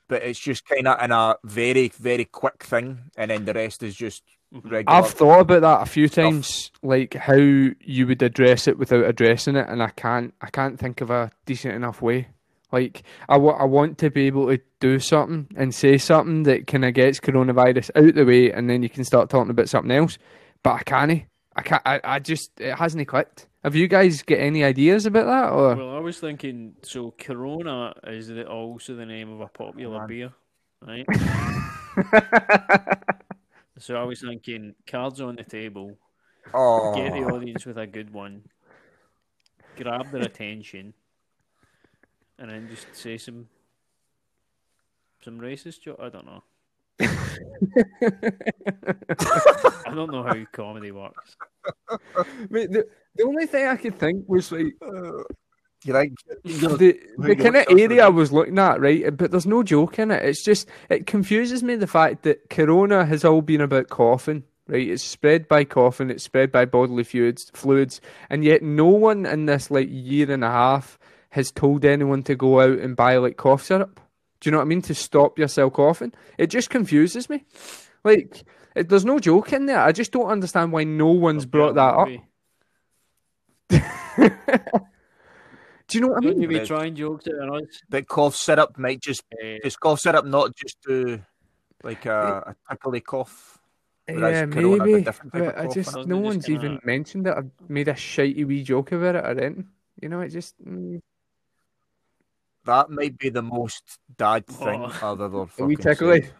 but it's just kind of in a very, very quick thing, and then the rest is just mm-hmm. regular. I've thought about that a few times, like how you would address it without addressing it, and I can't. I can't think of a decent enough way. Like I wa- I want to be able to do something and say something that kind of gets coronavirus out the way, and then you can start talking about something else. But I can't. I can't. I, I just it hasn't clicked. Have you guys got any ideas about that? Or well, I was thinking. So, Corona is the, also the name of a popular Man. beer, right? so, I was thinking, cards on the table. oh, get the audience with a good one, grab their attention, and then just say some some racist joke. I don't know. I don't know how comedy works. Mate, the, the only thing I could think was like you like the the kind of area I was looking at, right? But there's no joke in it. It's just it confuses me the fact that Corona has all been about coughing, right? It's spread by coughing, it's spread by bodily fluids, fluids, and yet no one in this like year and a half has told anyone to go out and buy like cough syrup. Do you know what I mean? To stop yourself coughing, it just confuses me. Like, it, there's no joke in there. I just don't understand why no one's brought that up. Do you know what I Don't mean? you be Red. trying jokes at us? That cough syrup might just Uh, just cough syrup not just do like a, a tickly cough. Yeah, Corona had a maybe. different type of But I just no one's just even kinda- mentioned it. I've made a shitey wee joke about it or anything. You know, it just mm, That might be the most dad thing Oh. I've ever a fucking wee tickly. said.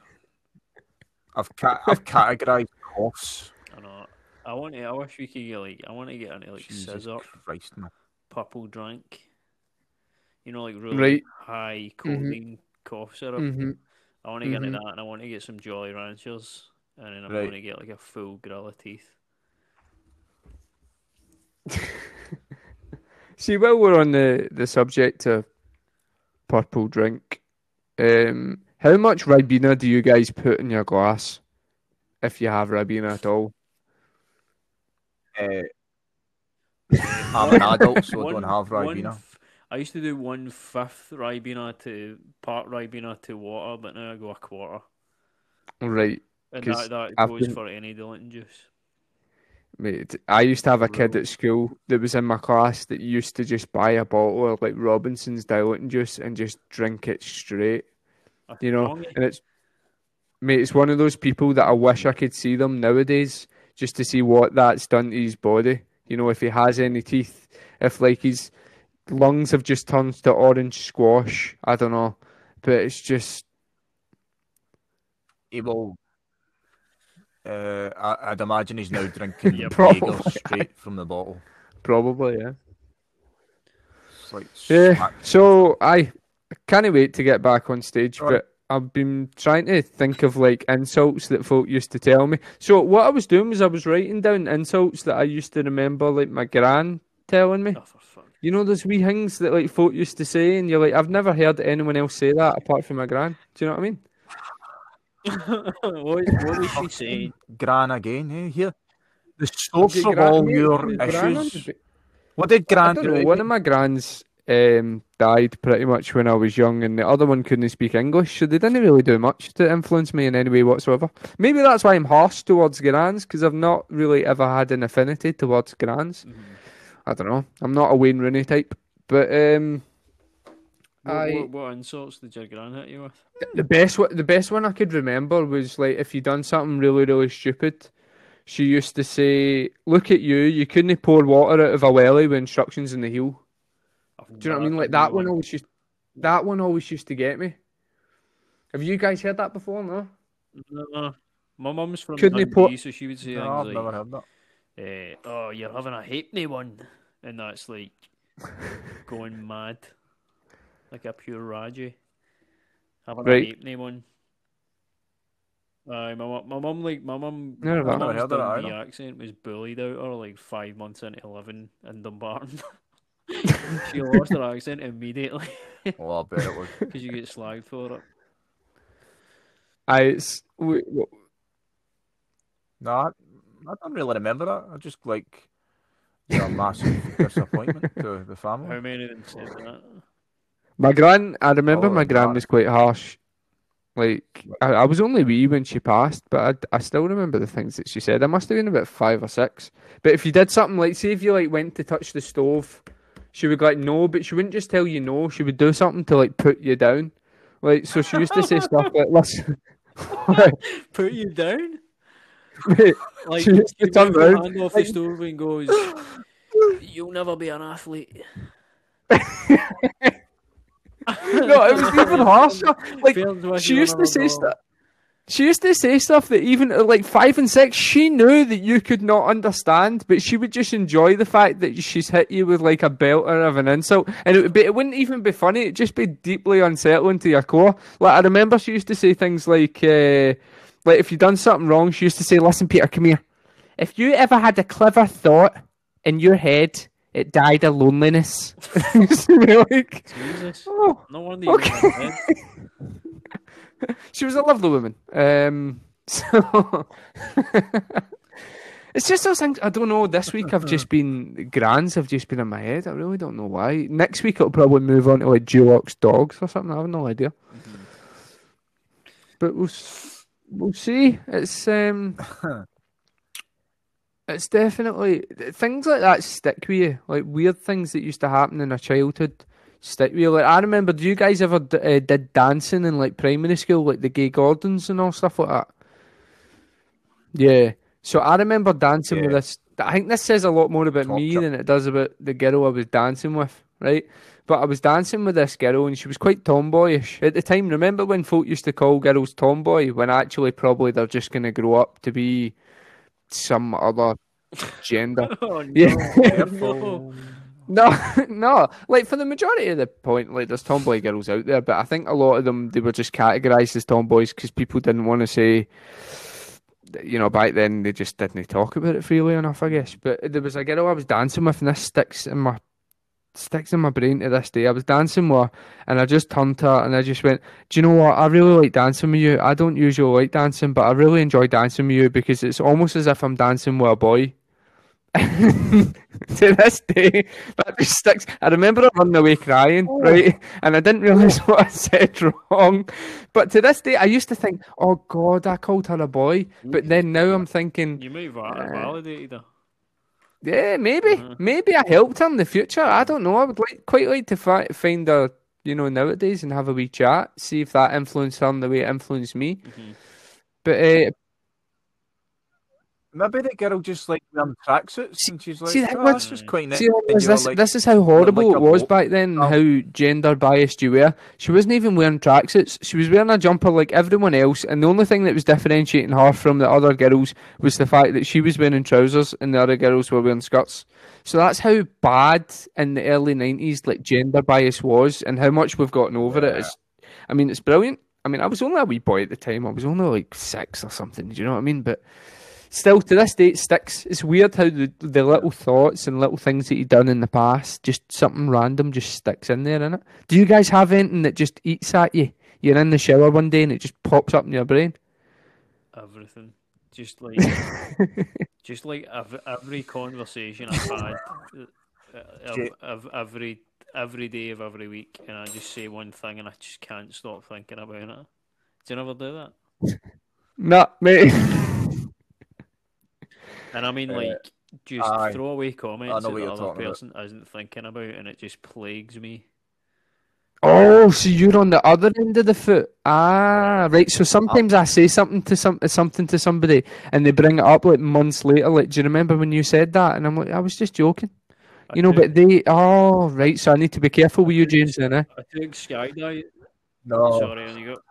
I've ca- I've categorized coughs. I know. I want to. I wish we could get like. I want to get into like Jesus scissor Christ, man. purple drink. You know, like really Right. high codeine cough syrup. hmm I want to get Mhm. into that, and I want to get some Jolly Ranchers, and then I'm Right. going to get like a full grill of teeth. See, while we're on the, the subject of purple drink, um, how much Ribena do you guys put in your glass? If you have Ribena at all. Uh, I'm an adult, so I don't have one Ribena. f- I used to do one fifth Ribena to part Ribena to water, but now I go a quarter, Right. and 'Cause that, that goes been- for any diluting juice. Mate, I used to have a kid at school that was in my class that used to just buy a bottle of like Robinson's diluting juice and just drink it straight. You know, eh? and it's mate, it's one of those people that I wish I could see them nowadays just to see what that's done to his body. You know, if he has any teeth, if like his lungs have just turned to orange squash, I don't know, but it's just He will. Uh, I, I'd imagine he's now drinking Yeah, Jaeger probably. straight from the bottle. probably yeah. It's like Yeah. So I can't wait to get back on stage, Right. but I've been trying to think of like insults that folk used to tell me. So what I was doing was I was writing down insults that I used to remember, like my gran telling me. Oh. You know those wee things that like folk used to say, and you're like, I've never heard anyone else say that apart from my gran. Do you know what I mean? What, what was she saying? Gran again, eh? Here. The source of gran- all mate, your whose gran issues. it? What did I Gran don't know. One of my grans um, died pretty much when I was young, and the other one couldn't speak English, so they didn't really do much to influence me in any way whatsoever. Maybe that's why I'm harsh towards grans, because I've not really ever had an affinity towards grans. I don't know. I'm not a Wayne Rooney type, but um, What, I what, what insults did your gran hit you with? the best one, the best one I could remember was like if you done something really really stupid. She used to say, "Look at you! You couldn't pour water out of a welly with instructions in the heel." I've Do you know what I mean? Like that one always used that one always used to get me. Have you guys heard that before? No. No. My mum's from Couldn't he Dundee, put- so she would say No, I've things never heard that. eh, "Oh, you're having a halfpenny one," and that's like going mad, like a pure Raji. Having Right. a halfpenny one. Aye, my mum, my mum, like my mum, Never my heard mum's of that Dundee accent was bullied out her like five months into living in Dumbarton. she lost her accent immediately Oh, I bet it was. because you get slagged for it. I it's we, w- No, I, I don't really remember that. I just like you know, a massive disappointment to the family. How many of them said that? My gran. I remember Oh, my gran was quite harsh. Like I, I was only wee when she passed, but I, I still remember the things that she said. I must have been about five or six. But if you did something like, say, if you like went to touch the stove, she would like no, but she wouldn't just tell you no. She would do something to like put you down. Like so, she used to say stuff like, "Listen." Put you down? Mate, Like She used to turn move your round, hand off the stove and goes, "You'll never be an athlete." no, it was even harsher. Like she used to say stuff. She used to say stuff that even at like five and six, she knew that you could not understand, but she would just enjoy the fact that she's hit you with like a belter of an insult, and it would be, it wouldn't even be funny. It'd just be deeply unsettling to your core. Like I remember, she used to say things like, uh, like if you done something wrong, she used to say, "Listen, Peter, come here. If you ever had a clever thought in your head, it died of loneliness." Used to be like, Jesus. oh. No wonder Okay. she was a lovely woman. Um, so it's just those things. I don't know. This week I've just been grands have just been in my head. I really don't know why. Next week it'll probably move on to like Dulux dogs or something. I have no idea. But we'll we'll see. It's um. It's definitely things like that stick with you, like weird things that used to happen in our childhood stick with you. Like I remember, do you guys ever d- uh, did dancing in like primary school, like the Gay Gordons and all stuff like that? Yeah. So I remember dancing with this. I think this says a lot more about me chop. than it does about the girl I was dancing with, right? But I was dancing with this girl and she was quite tomboyish at the time. Remember when folk used to call girls tomboy when actually probably they're just going to grow up to be some other gender? Oh no! Yeah. no. No, no. Like for the majority of the point, like there's tomboy girls out there, but I think a lot of them they were just categorised as tomboys because people didn't want to say. You know, back then they just didn't talk about it freely enough, I guess. But there was a girl I was dancing with, and this sticks in my sticks in my brain to this day. I was dancing with her, and I just turned to her and I just went, "Do you know what? I really like dancing with you. I don't usually like dancing, but I really enjoy dancing with you because it's almost as if I'm dancing with a boy." to this day, that just sticks. I remember her running away crying, oh. right? And I didn't realise what I said wrong. But to this day, I used to think, oh God, I called her a boy. But mm. then now I'm thinking, You might have val- validated her. Yeah, maybe, Uh-huh. maybe I helped her in the future. I don't know. I would like, quite like to fi- find her, you know, nowadays and have a wee chat, see if that influenced her in the way it influenced me. Mhm. But uh, Maybe the girl just like wearing tracksuits and she's like, oh, see, that oh, was- this was quite nice. This, you were this, like, this is how horrible like it was boat. back then, Oh. how gender biased you were. She wasn't even wearing tracksuits. She was wearing a jumper like everyone else, and the only thing that was differentiating her from the other girls was the fact that she was wearing trousers and the other girls were wearing skirts. So that's how bad in the early 90s like gender bias was and how much we've gotten over it. It's, I mean, it's brilliant. I mean, I was only a wee boy at the time. I was only like six or something. Do you know what I mean? But still to this day it sticks. It's weird how the, the little thoughts and little things that you've done in the past, just something random just sticks in there, innit? Do you guys have anything that just eats at you? You're in the shower one day and it just pops up in your brain. Everything. Just like, just like every, every conversation I've had, uh, uh, Shit. ev- every every day of every week, and I just say one thing, and I just can't stop thinking about it. Do you never do that? Nah, mate. And I mean, Uh, like, just aye. throw away comments that what the you're other talking about. person isn't thinking about, and it just plagues me. oh, so you're on the other end of the foot. Ah, right. So sometimes I say something to some something to somebody and they bring it up like months later. Like, do you remember when you said that? And I'm like, I was just joking. I You know, took, but they oh right, so I need to be careful with you, James, then, eh? I took skydive. no, Sorry, and you go.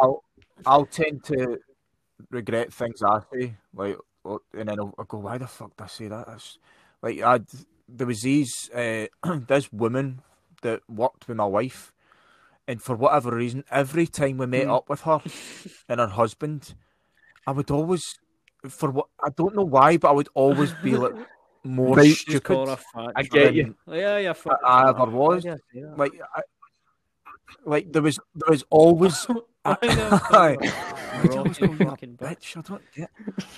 I'll, I'll tend to regret things I say, like, well, and then I'll, I'll go, why the fuck did I say that? That's, like, I there was these uh, this woman that worked with my wife, and for whatever reason, every time we met Hmm. up with her and her husband, I would always, for what I don't know why, but I would always be like more Right. Just call her stupid. I get you. Yeah, yeah. fuck I ever was. Why did I? Like, I, like there was there was always. Why did I say Aye. that? Would you always Rotten go, "You fucking bitch. bitch, I don't get.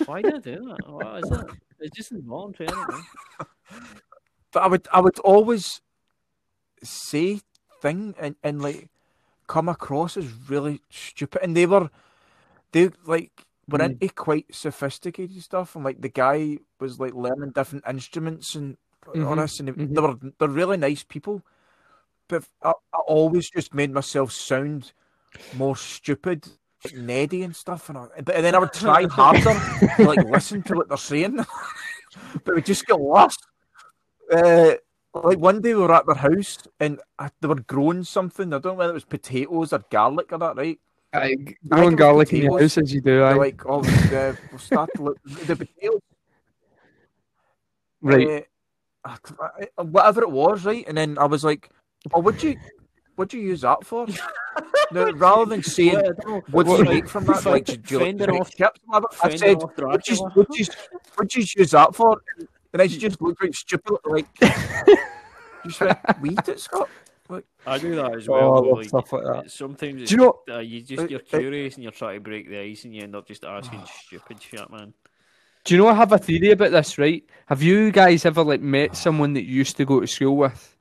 Why did I do that? What is it? It's just involuntary. I but I would I would always say thing and, and like come across as really stupid and they were they like were Mm. into quite sophisticated stuff and like the guy was like learning different instruments and all Mhm, this and they, mhm. they were they're really nice people but I, I always just made myself sound more stupid like Neddy and stuff and, I, but and then I would try harder to like listen to what they're saying but we just get lost uh, like one day we were at their house and I, they were growing something. I don't know whether it was potatoes or garlic or that, right? I I growing think garlic in your house as you do, They're like, oh, uh, we'll start to look the potatoes, right. uh, whatever it was, right? And then I was like, oh, what'd you, what'd you use that for? no, rather than saying, Well, I don't know. what'd you What- make from that? Like, did you like Fender to off- chips? I said, what'd you, what'd you, what'd you use that for? And then she just looked like stupid, like, just went, we eat it, Scott. I do that as Oh, well. I though, like, stuff like that. Sometimes Do you know- uh, you just you're curious and you're trying to break the ice and you end up just asking stupid shit, man. Do you know I have a theory about this, right? Have you guys ever like met someone that you used to go to school with?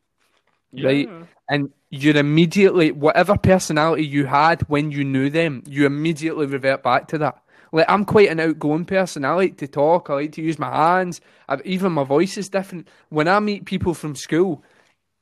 Right. Hmm. And you're immediately whatever personality you had when you knew them, you immediately revert back to that. Like I'm quite an outgoing person. I like to talk. I like to use my hands. I've, even my voice is different. When I meet people from school,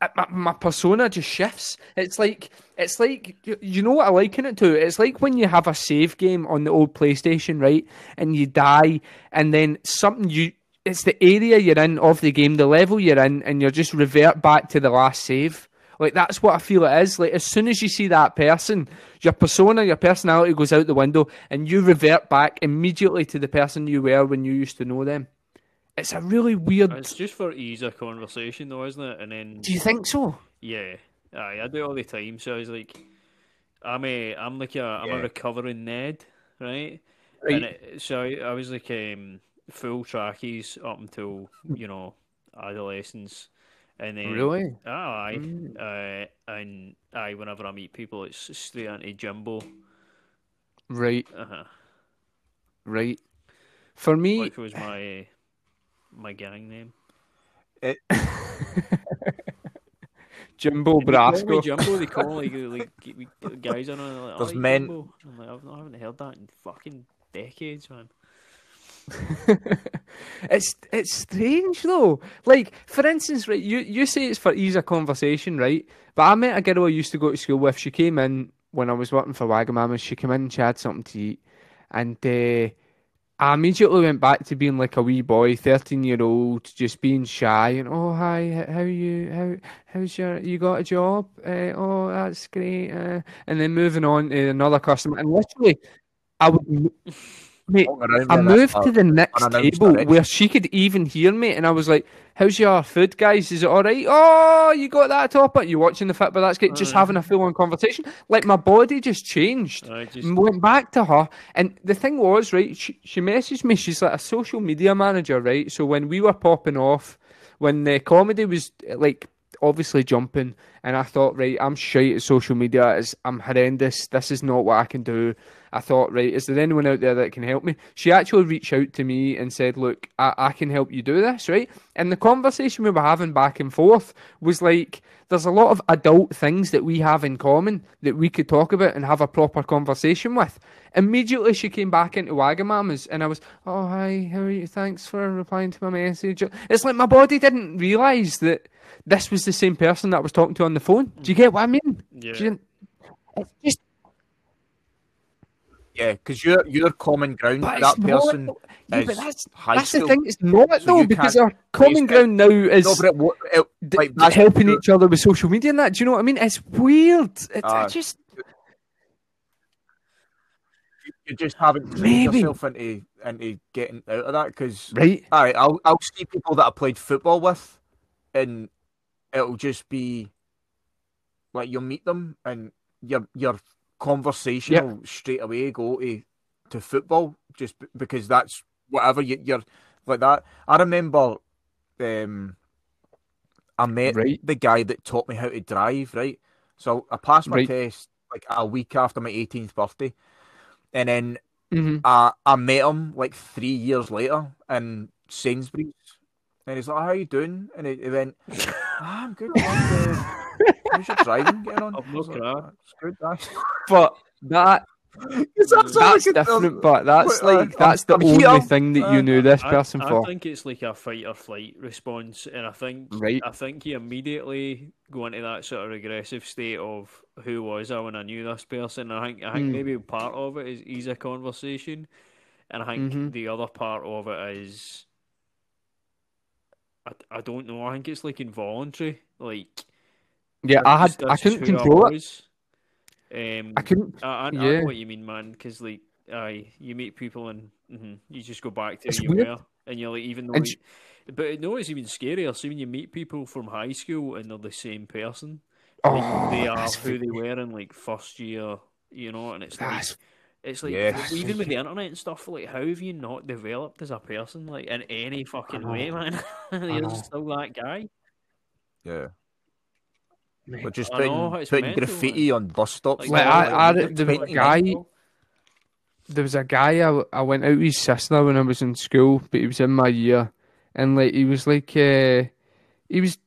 I- my, my persona just shifts. It's like it's like you- you know what I liken it to. It's like when you have a save game on the old PlayStation, right? And you die, and then something you. It's the area you're in of the game, the level you're in, and you're just revert back to the last save. Like that's what I feel it is. Like as soon as you see that person, your persona, your personality goes out the window, and you revert back immediately to the person you were when you used to know them. It's a really weird. It's just for ease of conversation, though, isn't it? And then Do you think so? Yeah, aye, I do it all the time. So I was like, I'm a, I'm like a, I'm Yeah. a recovering Ned, right? Right. And it, so I, I was like um, full trackies up until you know adolescence, and then Really? Oh, aye, Mm. uh, and aye, whenever I meet people, it's straight into Jimbo, Right, uh-huh, right. For me, which was my my gang name. Jimbo And they call me Brasco. Jimbo. They call like like like, guys on it. Like, There's "Aye, men- Jimbo." I'm like, I've not, I haven't heard that in fucking decades, man. it's it's strange though. Like for instance, right? You you say it's for ease of conversation, right? But I met a girl I used to go to school with. She came in when I was working for Wagamama. She came in, and she had something to eat, and uh, I immediately went back to being like a wee boy, thirteen year old, just being shy. And oh hi, how you? How how's your? You got a job? Uh, oh that's great. Uh, and then moving on to another customer, and literally, I would. Mate, I moved to the next table where she could even hear me, and I was like, "How's your food, guys? Is it all right? Oh, you got that topper? You watching the fit? But that's good. Just having a full on conversation. Like my body just changed. I just went back to her, and the thing was, right? She, she messaged me. She's like a social media manager, right? So when we were popping off, when the comedy was like obviously jumping, and I thought, right, I'm shite at social media. It's, I'm horrendous. This is not what I can do. I thought, right, is there anyone out there that can help me? She actually reached out to me and said, look, I, I can help you do this, right? And the conversation we were having back and forth was like, there's a lot of adult things that we have in common that we could talk about and have a proper conversation with. Immediately, she came back into Wagamama's, and I was, oh, hi, how are you? Thanks for replying to my message. It's like my body didn't realise that this was the same person that I was talking to on the phone. Do you get what I mean? yeah. Do you- It's just Yeah, because your your common ground But that it's not- person Yeah, but that's high that's school. the thing. It's not So though because can't our common it. ground now is No, but it, it, like, d- helping each other with social media and that. Do you know what I mean? It's weird. It's I Ah. just you just haven't trained Maybe. yourself into into getting out of that because right. all right, I'll I'll see people that I played football with, and it'll just be like you'll meet them and your your conversation Yep. will straight away go to to football just b- because that's whatever you, you're like that. I remember, um, I met Right. the guy that taught me how to drive. Right, so I passed my Right. test like a week after my 18th birthday, and then hmm I I met him like three years later in Sainsbury's, and he's like, "How you doing?" And he, he went, ah, "I'm good. Man. Uh, How's your driving getting on?" I've I no was like, car. "Ah, It's good. thanks." But that It's that's different. But that's Wait, uh, like that's the I'm only here. thing that Uh, you knew this I, person I for, I think it's like a fight or flight response, and I think right? I think you immediately go into that sort of regressive state of who was I when I knew this person. I think I think Mm. maybe part of it is ease a conversation, and I think Mhm. the other part of it is I, I don't know. I think it's like involuntary. Like Yeah, I had I couldn't who I control it. Um, I couldn't. I, I, I Yeah. know what you mean, man. Because like, aye, you meet people and mhm, you just go back to It's who you weird. were, and you're like, even though. And you- but no, it's even scarier. See, when you meet people from high school and they're the same person, like, Oh, they are who they were in like first year, you know, and it's like. It's like Yes. even with the internet and stuff, like how have you not developed as a person, like in any fucking way, man? You're still that guy. Yeah, but just I putting, know, it's putting mental, graffiti on bus stops. Like, and all I- that, I- you're the 20 guy- there was a guy I, I went out with his sister when I was in school, but he was in my year, and like he was like uh, he was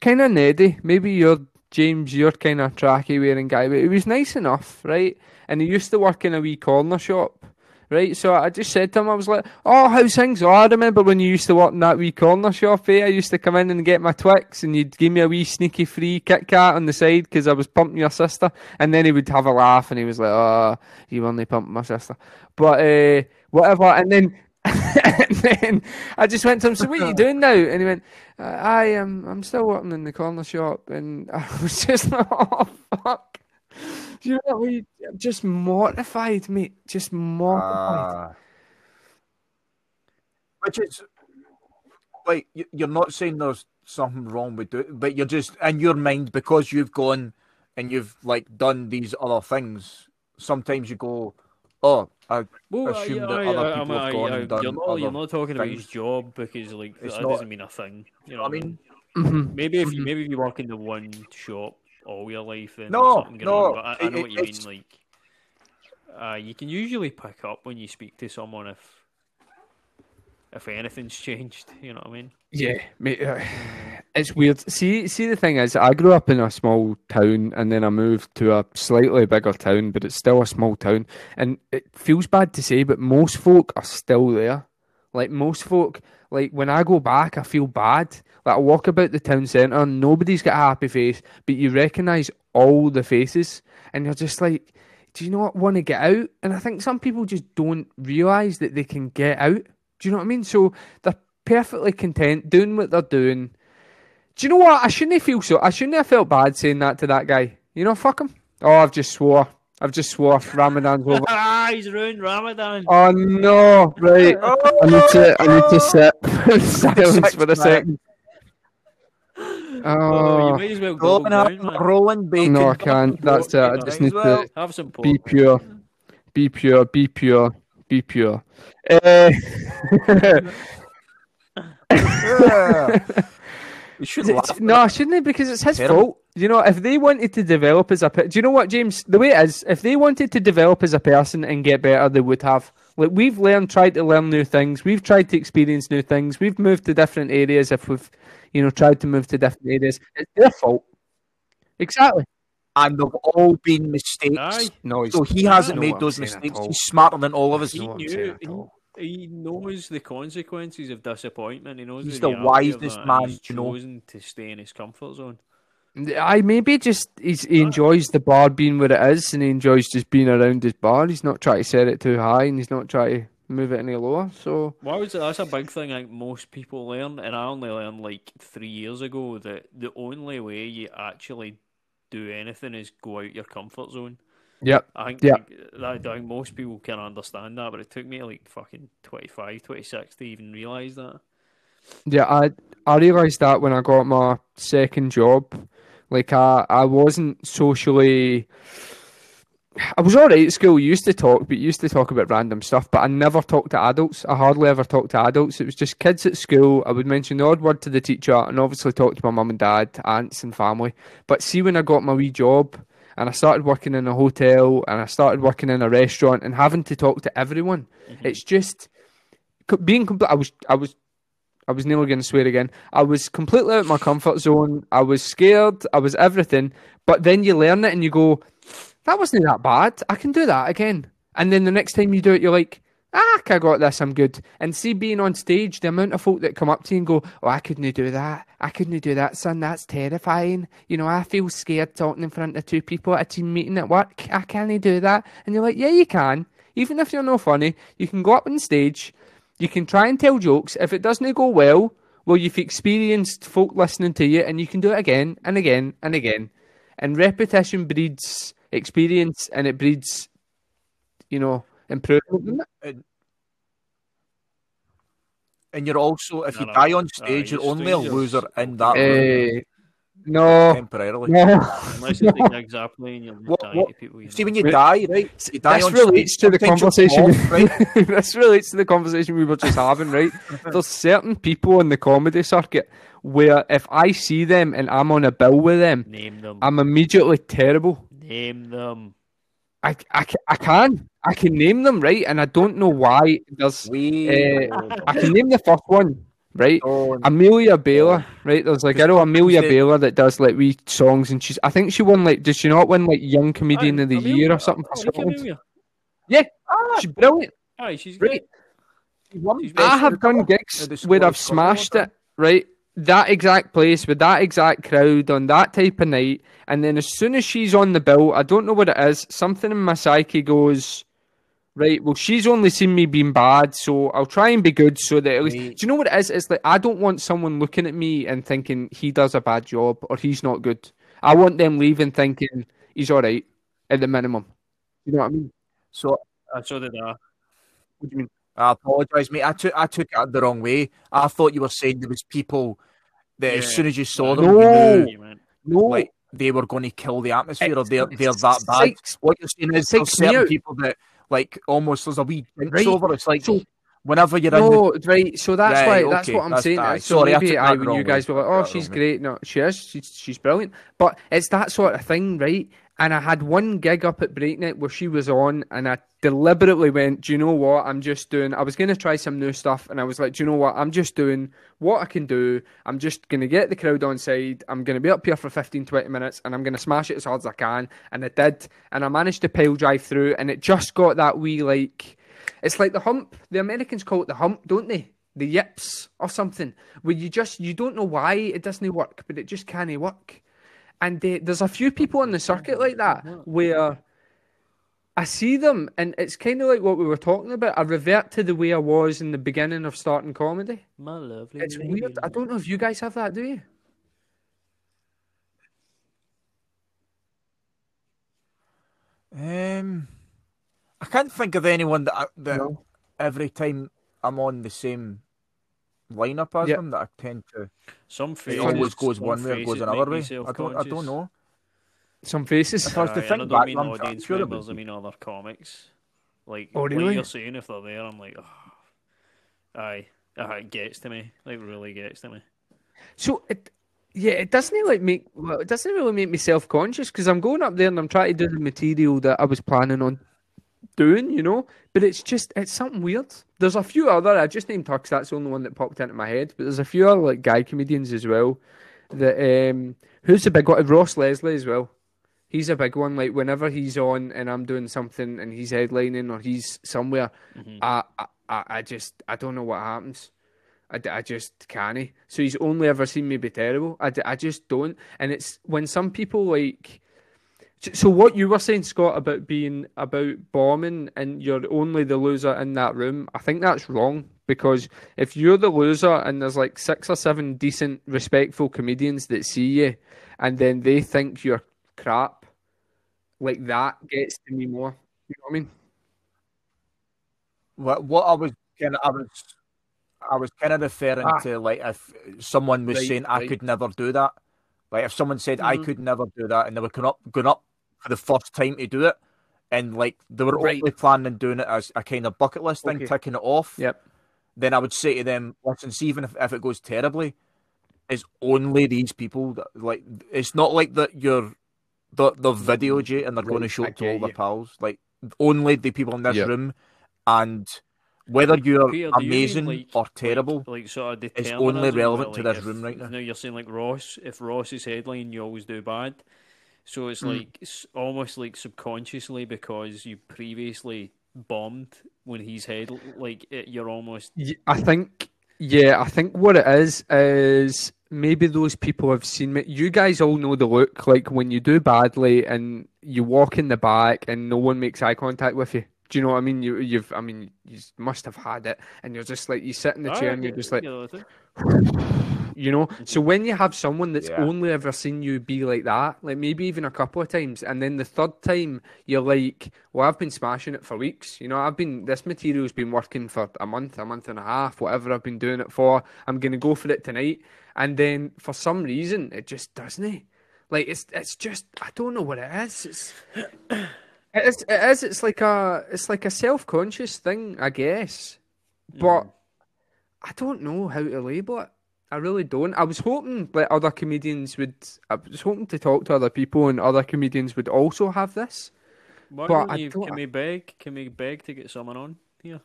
kind of neddy. Maybe you're James, you're kind of tracky wearing guy, but he was nice enough, right? And he used to work in a wee corner shop, right? So I just said to him, I was like, "Oh, how's things? Oh, I remember when you used to work in that wee corner shop. Eh? I used to come in and get my Twix, and you'd give me a wee sneaky free Kit Kat on the side because I was pumping your sister." And then he would have a laugh, and he was like, "Oh, you only pumped my sister," but uh, whatever. And then. and then I just went to him. So what are you doing now? And he went, "I am. I'm still working in the corner shop." And I was just like, "Oh fuck!" Do you know what? I mean? Just mortified, mate. Just mortified. Ah. which is like you- you're not saying there's something wrong with it, but you're just in your mind because you've gone and you've like done these other things. Sometimes you go, "Oh, I Well, assume I, that I, other I, people I, have gone I, and done you're not, you're not talking about his job because like It's that not- doesn't mean a thing. You know I what I mean, mean? Mhm. Maybe if you maybe if you work in the one shop all your life, then No, something going no, on. But I, I know it- what you mean. Like, uh, you can usually pick up when you speak to someone if if anything's changed. You know what I mean? Yeah, mate, uh, it's weird. See, see, the thing is, I grew up in a small town, and then I moved to a slightly bigger town, but it's still a small town. And it feels bad to say, but most folk are still there. Like most folk, like when I go back, I feel bad. Like I walk about the town centre, nobody's got a happy face, but you recognise all the faces, and you're just like, do you not want to get out? And I think some people just don't realise that they can get out. Do you know what I mean? So they're perfectly content doing what they're doing. Do you know what? I shouldn't feel so. I shouldn't have felt bad saying that to that guy. You know, fuck him. Oh, I've just swore. I've just swore. Ramadan's over. ah, he's ruined Ramadan. Oh no! Right. I need to. I need to sit in silence for a second. Oh, you Oh might as well go Rolling, down, up, man. rolling bacon. no, I can't. That's it. I just need to Have some pork. be pure. Be pure. Be pure. Be pure. Uh, You shouldn't laugh. no, shouldn't it? Because it's his Terrible. fault. You know, if they wanted to develop as a, do you know what, James? The way it is, if they wanted to develop as a person and get better, they would have. Like we've learned, tried to learn new things. We've tried to experience new things. We've moved to different areas. If we've, you know, tried to move to different areas, it's their fault. Exactly. and they've all been mistakes. Aye. No, So he hasn't made those mistakes. He's smarter than all of us. He know knew. He, all. He knows the consequences of disappointment. He knows He's the, the wisest man He's you know. chosen to stay in his comfort zone. I maybe just he's, he enjoys the bar being where it is, and he enjoys just being around his bar. He's not trying to set it too high, and he's not trying to move it any lower. So Well, I would that's a big thing. I think most people learn, and I only learned like three years ago that the only way you actually do anything is go out your comfort zone. Yep, I think, Yeah. like, that, I think most people can understand that, but it took me like fucking 25, 26 to even realise that. Yeah, I I realised that when I got my second job. Like I I wasn't socially I was alright at school, used to talk, but used to talk about random stuff, but I never talked to adults. I hardly ever talked to adults. It was just kids at school. I would mention the odd word to the teacher and obviously talk to my mum and dad, aunts and family. But see when I got my wee job and I started working in a hotel and I started working in a restaurant and having to talk to everyone, mm-hmm. it's just being complete I was I was I was nearly going to swear again. I was completely out of my comfort zone. I was scared. I was everything. But then you learn it and you go, that wasn't that bad. I can do that again. And then the next time you do it, you're like, ah, I got this. I'm good. And see, being on stage, the amount of folk that come up to you and go, oh, I couldn't do that. I couldn't do that, son. That's terrifying. You know, I feel scared talking in front of two people at a team meeting at work. I can't do that. And you're like, yeah, you can. Even if you're not funny, you can go up on stage. You can try and tell jokes. If it doesn't go well, well, you've experienced folk listening to you, and you can do it again and again and again. And repetition breeds experience, and it breeds, you know, improvement. doesn't it? And you're also, if No, you no. die on eh, No, stage, you're you're only a loser in that room no, temporarily. no. Unless it's the gigs are playing, you're What- dying what- to people. You See, know. when you die, right? You die this on relates stage, to the conversation. fall off, right? this relates to the conversation we were just having, right? There's certain people in the comedy circuit where if I see them and I'm on a bill with them, Name them. I'm immediately terrible. Name them. I, I, I can. I can name them, right? And I don't know why. There's, We Eh, I can name the first one, right? don't. Amelia Bayler, right? There's like, I know Amelia She- Bayler that does like wee songs, and she's, I think she won like, did she not win like Young Comedian Aye, of the Amelia- Year or something I for Scotland? Amelia. Yeah, she's brilliant. Aye, she's great. One She's I have done colour. gigs the where I've smashed it, right? That exact place with that exact crowd on that type of night, and then as soon as she's on the bill, I don't know what it is. Something in my psyche goes, right. Well, she's only seen me being bad, so I'll try and be good, so that at least. Right. Do you know what it is? It's like I don't want someone looking at me and thinking he does a bad job or he's not good. I want them leaving thinking he's all right at the minimum. You know what I mean? So Uh, so did I. What do you mean? I apologise, mate. I took I took it the wrong way. I thought you were saying there was people that Yeah. as soon as you saw them, No. you knew No, like they were going to kill the atmosphere, or It's- they're they're that bad. psychs- What you're saying is there's certain out. people that like almost there's a wee jinx Right. over. It's like So- whenever you're in the No, right. So that's Right, why. That's what I'm that's saying. fine. So Sorry, I maybe took I, when you guys were like, "Oh, she's great," no, she is. She's she's brilliant. But it's that sort of thing, right? And I had one gig up at Breakneck where she was on, and I deliberately went, "Do you know what? I'm just doing. I was going to try some new stuff, and I was like, "Do you know what? I'm just doing what I can do. I'm just going to get the crowd on side. I'm going to be up here for 15, 20 minutes, and I'm going to smash it as hard as I can." And I did, and I managed to pile drive through, and it just got that wee like. It's like the hump. The Americans call it the hump, don't they? The yips or something. Where you just you don't know why it doesn't work, but it just can't work. And uh, there's a few people on the circuit like that where I see them, and it's kind of like what we were talking about. I revert to the way I was in the beginning of starting comedy. My lovely. It's lady. weird. I don't know if you guys have that, do you? Um, I can't think of anyone that I, that No. every time I'm on the same lineup as Yeah. them that I tend to Some it faces. always goes one way or goes another way. I don't I don't know. Some faces. If I was to Aye, think and I back, don't mean I'm audience sure it would members. I mean other comics. Like Oh, what really? you're saying, if they're there, I'm like, oh, aye, aye, it gets to me. Like really gets to me. So it, yeah, it doesn't like make well, it doesn't really make me self conscious because I'm going up there and I'm trying to do the material that I was planning on doing, you know. But it's just it's something weird. There's a few other I just named Tux. That's the only one that popped into my head. But there's a few other like guy comedians as well. That um, who's the big one? Ross Leslie as well. He's a big one. Like whenever he's on and I'm doing something and he's headlining or he's somewhere, I, I I I just I don't know what happens. I, I just can't. So he's only ever seen me be terrible. I, I just don't. And it's when some people like. So- what you were saying, Scott, about being about bombing and you're only the loser in that room, I think that's wrong because if you're the loser and there's like six or seven decent, respectful comedians that see you, and then they think you're crap, like that gets to me more. You know what I mean? What what I was kind of I was I was kind of referring Ah. to like if someone was Right, saying I right. could never do that. Like if someone said I Mhm. could never do that, and they were going up going up for the first time to do it, and like they were Right. only planning on doing it as a kind of bucket list thing, Okay. ticking it off. Yep. Then I would say to them, listen, see, even if, if it goes terribly, it's only these people that like. It's not like that you're the the videoed mm-hmm. you and they're going to show it to all get their you. pals. Like only the people in this Yep. room, and whether you're Peter, do you mean, amazing like- or terrible, Like, like sort of It's only determinism relevant where, to like, this if- room right now. Now you're saying like Ross, if Ross is headline, you always do bad. So it's Hmm. like it's almost like subconsciously because you previously bombed when he's head like it, you're almost I think, yeah, I think what it is is maybe those people have seen me. You guys all know the look like when you do badly and you walk in the back and no one makes eye contact with you. Do you know what I mean? You, you've, I mean, you must have had it, and you're just like you sit in the Ah, chair and you're just like, you know, the- you know. So when you have someone that's Yeah. only ever seen you be like that, like maybe even a couple of times, and then the third time you're like, "Well, I've been smashing it for weeks. You know, I've been this material's been working for a month, a month and a half, whatever I've been doing it for. I'm gonna go for it tonight." And then for some reason, it just doesn't. Eh? Like it's it's just I don't know what it is. It's it is it is it's like a it's like a self conscious thing, I guess. Hmm. But I don't know how to label it. I really don't. I was hoping that other comedians would. I was hoping to talk to other people, and other comedians would also have this. Why But you, can we beg? Can we beg to get someone on here?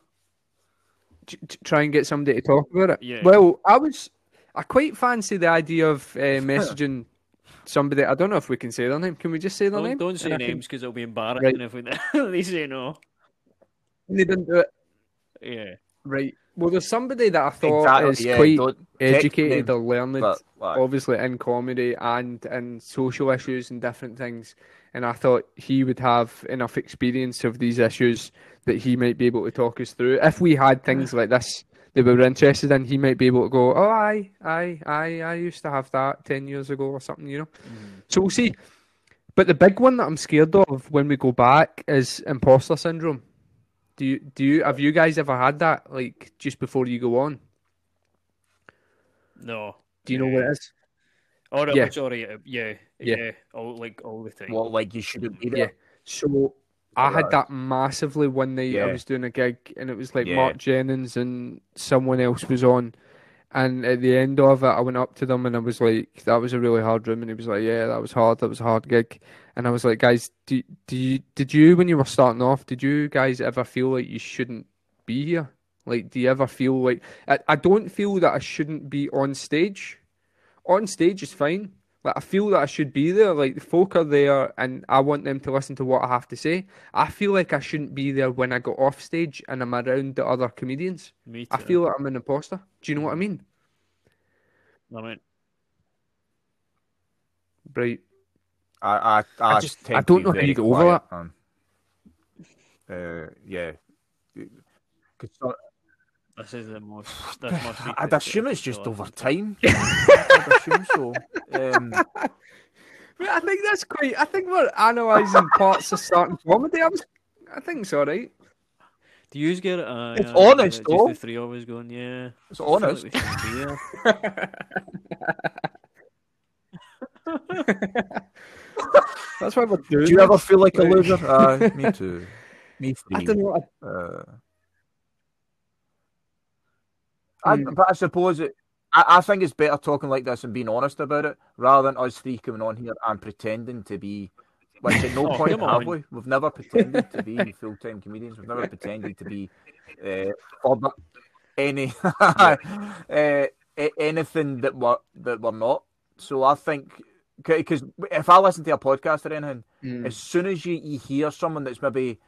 t- t- try and get somebody to talk about it. Yeah. Well, I was. I quite fancy the idea of uh, messaging somebody. I don't know if we can say their name. Can we just say their Don't, name? don't say And names because it'll be embarrassing if we they say no. They didn't do it. Yeah. Right. Well, there's somebody that I thought Exactly, is yeah, quite educated take or learned, But, like, obviously in comedy and in social issues and different things. And I thought he would have enough experience of these issues that he might be able to talk us through. If we had things like this that we were interested in, he might be able to go, "Oh, I, I, I, I used to have that ten years ago or something," you know. So we'll see. But the big one that I'm scared of when we go back is imposter syndrome. Do you do you have you guys ever had that like just before you go on? No. Do you know what it is? Oh, all right, Yeah. yeah. sorry, yeah, Yeah. yeah, all like all the time. Well, like you shouldn't be Yeah. So I had that massively one night. I was doing a gig and it was like Yeah. Mark Jennings and someone else was on. And at the end of it, I went up to them and I was like, "That was a really hard room." And he was like, "Yeah, that was hard. That was a hard gig." And I was like, "Guys, do do you did you when you were starting off? Did you guys ever feel like you shouldn't be here? Like, do you ever feel like I, I don't feel that I shouldn't be on stage. On stage is fine. Like I feel that I should be there. Like the folk are there, and I want them to listen to what I have to say. I feel like I shouldn't be there when I go off stage and I'm around the other comedians. Me too. I feel like I'm an imposter. Do you know what I mean? I mean, Right. I, I, I, I just- I don't know how you get over that. man. Uh, yeah. 'Cause so- this is the most. This must I'd assume it's just over time. I'd assume so. Um, I think that's quite. I think we're analysing parts of starting comedy. I was. I think it's all right. Do you get it? Uh, It's yeah, honest, Just though. the three of us going, yeah. it's I feel like honest. we shouldn't be there. That's why we're doing. Do you ever feel like a loser? Uh, me too. Me three. I don't know. I- Uh, I, Mm. but I suppose it. I, I think it's better talking like this and being honest about it rather than us three coming on here and pretending to be. Which at no Oh, point have we? We've never pretended to be full time comedians. We've never pretended to be uh, any uh, anything that we're that we're not. So I think because if I listen to a podcast or anything, Mm. as soon as you, you hear someone that's maybe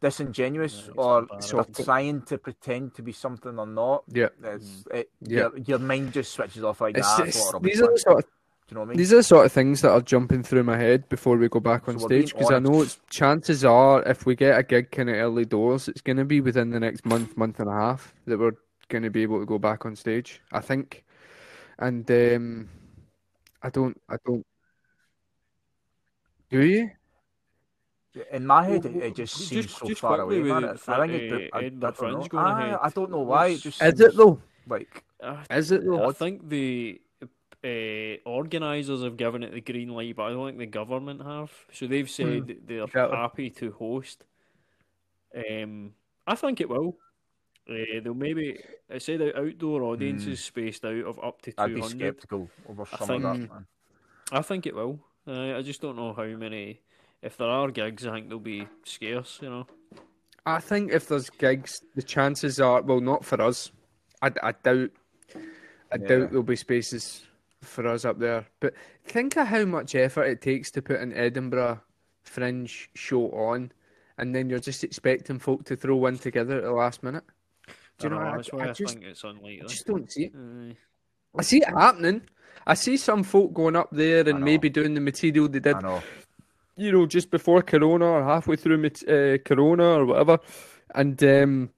disingenuous Yeah, or embarrassing. they're trying to pretend to be something or not, Yeah. it's, it, Yeah. your, your mind just switches off like It's, that. it's, these are the sort of Do you know what I mean? These are the sort of things that are jumping through my head before we go back on So stage because I know it's, chances are if we get a gig kind of early doors, it's going to be within the next month, month and a half that we're going to be able to go back on stage. I think, and um, I don't, I don't. Do you? In my head, it, Well, it just seems just- so just far away, with It- I think it, uh, I, I, Edinburgh don't know. going I, ahead. I don't know why. It just Is it though? like Uh, Is it though? I think the uh, organisers have given it the green light, but I don't think the government have. So they've said that they're Exactly. happy to host. Um, I think it will. Uh, they'll maybe I say the outdoor audiences spaced out of up to two hundred. I'd be sceptical over I some of that. think- Man. I think it will. Uh, I just don't know how many. If there are gigs, I think they'll be scarce. You know. I think if there's gigs, the chances are well, not for us. I, I doubt. I Yeah. doubt there'll be spaces for us up there. But think of how much effort it takes to put an Edinburgh Fringe show on, and then you're just expecting folk to throw one together at the last minute. Do you I know? know, I, that's why I I, just, think it's unlikely. I just don't see it. Aye. I see it happening. I see some folk going up there and maybe doing the material they did I know. You know, just before Corona or halfway through uh, Corona or whatever, and um,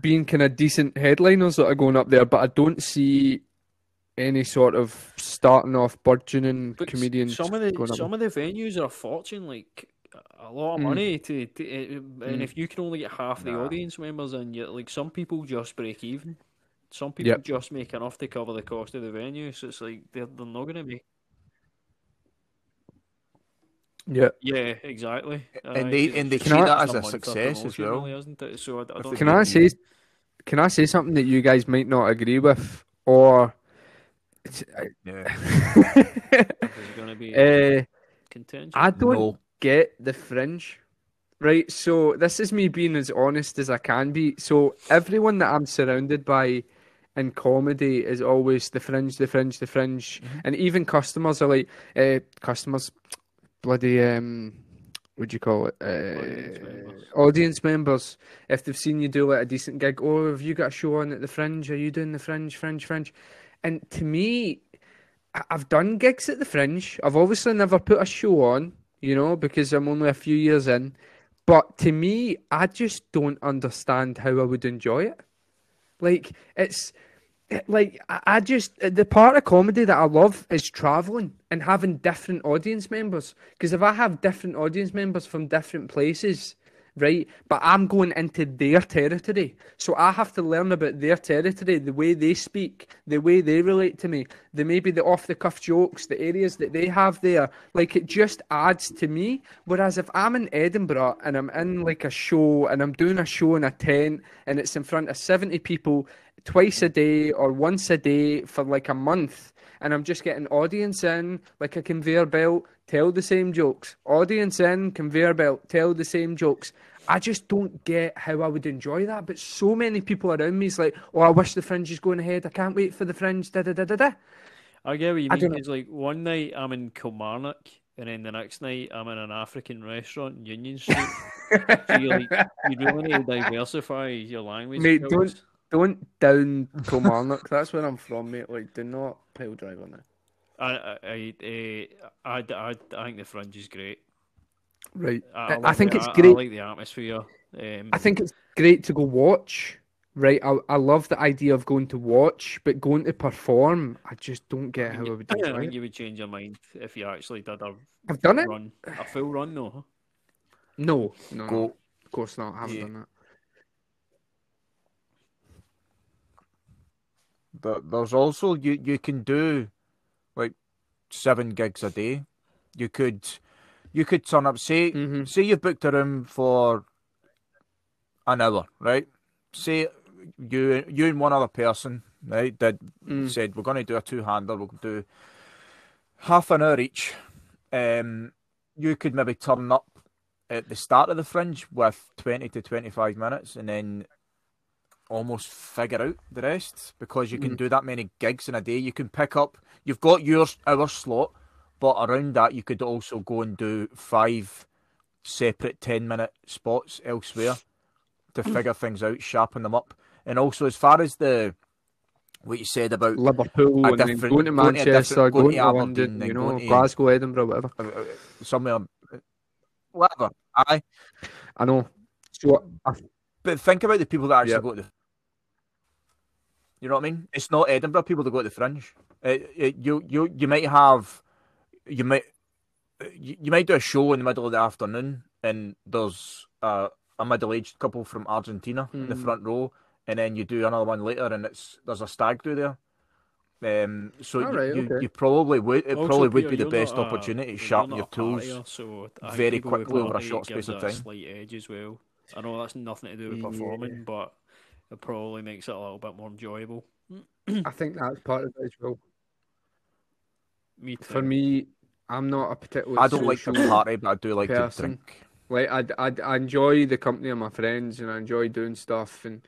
being kind of decent headliners that are going up there. But I don't see any sort of starting off burgeoning But comedians some of the going up. some of the venues are a fortune, like a lot of Mm. money to, to uh, and Mm. if you can only get half the Nah. audience members in, you like some people just break even. Some people Yep. just make enough to cover the cost of the venue, so it's like they're they're not going to be. Yeah. Yeah, exactly. And Aye, they- 'cause and they treat that as a success as well. isn't it? So I, I don't Can I do say? Can I say something that you guys might not agree with, or Yeah. there's going to be uh, contention. I don't No. get the fringe. Right, so this is me being as honest as I can be. So everyone that I'm surrounded by in comedy is always the fringe, the fringe, the fringe, and even customers are like, uh, customers, bloody, um, what do you call it? Audience Uh, members. audience members. If they've seen you do like a decent gig, oh, have you got a show on at the Fringe? Are you doing the Fringe, Fringe, Fringe? And to me, I've done gigs at the Fringe. I've obviously never put a show on, you know, because I'm only a few years in. But to me, I just don't understand how I would enjoy it. Like it's it- Eh, like I just eh, the part of comedy that I love is traveling and having different audience members. Because if I have different audience members from different places, right, but I'm going into their territory, so I have to learn about their territory, the way they speak, the way they relate to me, the maybe the off the cuff jokes, the areas that they have there. Like it just adds to me. Whereas if I'm in Edinburgh and I'm in like a show and I'm doing a show in a tent and it's in front of seventy people twice a day or once a day for like a month and I'm just getting audience in like a conveyor belt, tell the same jokes. Audience in, conveyor belt, tell the same jokes. I just don't get how I would enjoy that. But so many people around me is like, oh, I wish the fringe is going ahead. I can't wait for the fringe. Da da da da da. I get what you I mean. It's like one night I'm in Kilmarnock, and then the next night I'm in an African restaurant in Union Street. so you like you really need to diversify your language. Mate, skills. Don't down Kilmarnock. That's where I'm from, mate. Like, do not pile drive on it. I I I, eh, I, I, I think the fringe is great. Right. I, I, like think the- it's I- great. I like the atmosphere. Um, I think it's great to go watch. Right, I, I love the idea of going to watch, but going to perform, I just don't get how I would do that. I think it. you would change your mind if you actually did a I've done it. run, a full run though. No, no, no, Go. of course not. I haven't Yeah. done that. There- There's also you you can do like seven gigs a day. You could you could turn up say Mhm. say you've booked a room for an hour, right? Say you you and one other person, right, did Mm. said we're gonna do a two hander, we'll do half an hour each. Um you could maybe turn up at the start of the fringe with twenty to twenty five minutes and then almost figure out the rest because you can do that many gigs in a day. You can pick up, you've got your hour slot, but around that you could also go and do five separate 10 minute spots elsewhere to figure things out, sharpen them up. And also, as far as the what you said about Liverpool and then going to Manchester, going, going to to London, Aberdeen, you know, to- Glasgow, Edinburgh, whatever. uh, uh, somewhere, whatever. Aye, I know. So I, but think about the people that actually Yep. go to the. You know what I mean? It's not Edinburgh people that go to the Fringe. It, it, you you you might have, you might, you, you might do a show in the middle of the afternoon, and there's a, a middle-aged couple from Argentina in the Mm. front row, and then you do another one later, and it's there's a stag do there. Um, so you, Alright, you, okay. you probably would it Also, probably would Peter, be the best a- opportunity to sharpen your tools. partier, so very quickly over a short space of it a time. Slight edge as well. I know that's nothing to do with Yeah. performing, but it probably makes it a little bit more enjoyable. I think that's part of it as well. Me too. For me, I'm not a particular. I don't like to social party, but I do like person. to drink. Like I, I, I enjoy the company of my friends and I enjoy doing stuff and,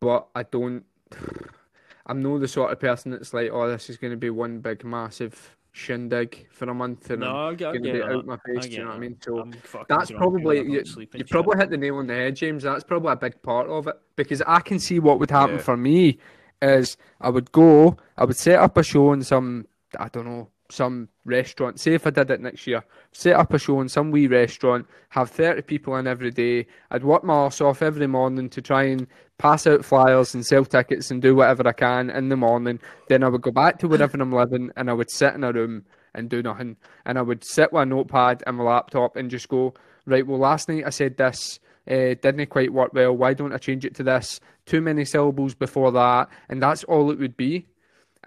but I don't. I'm not the sort of person that's like, oh, this is going to be one big massive shindig for a month and no, I'm I get, I going to be that. out my face. Do you know what I mean? So that's probably you, don't sleep and you probably hit the nail on the head, James. That's probably a big part of it because I can see what would happen Yeah. for me is I would go, I would set up a show in some, I don't know, some restaurant. Say if I did it next year, set up a show in some wee restaurant, have thirty people in every day. I'd work my ass off every morning to try and pass out flyers and sell tickets and do whatever I can in the morning. Then I would go back to wherever I'm living and I would sit in a room and do nothing. And I would sit with a notepad and my laptop and just go, right, well, last night I said this, uh, didn't quite work well. Why don't I change it to this? Too many syllables before that. And that's all it would be.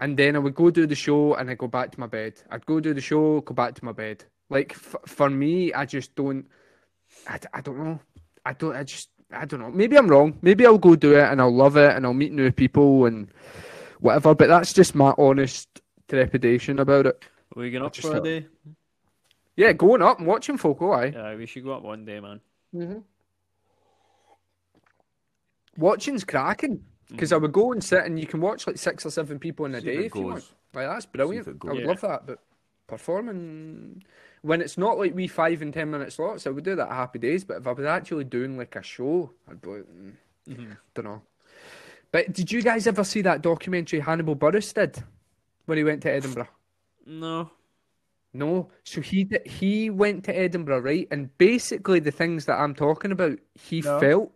And then I would go do the show and I'd go back to my bed. I'd go do the show, go back to my bed. Like, f- for me, I just don't, I, d- I don't know. I don't, I just, I don't know. Maybe I'm wrong. Maybe I'll go do it and I'll love it and I'll meet new people and whatever. But that's just my honest trepidation about it. Are we going up just for a day? Yeah, going up and watching folk, oh, aye. Yeah, we should go up one day, man. Mm-hmm. Watching's cracking. Because I would go and sit and you can watch like six or seven people in a See day if you want. Like, that's brilliant. I would goes. love that. But performing. When it's not like we five and ten minute slots, I would do that happy days. But if I was actually doing like a show, I'd be like, mm, Mm-hmm. don't know. But did you guys ever see that documentary Hannibal Buress did when he went to Edinburgh? No. No, so he did, he went to Edinburgh, right? And basically, the things that I'm talking about, he No. felt.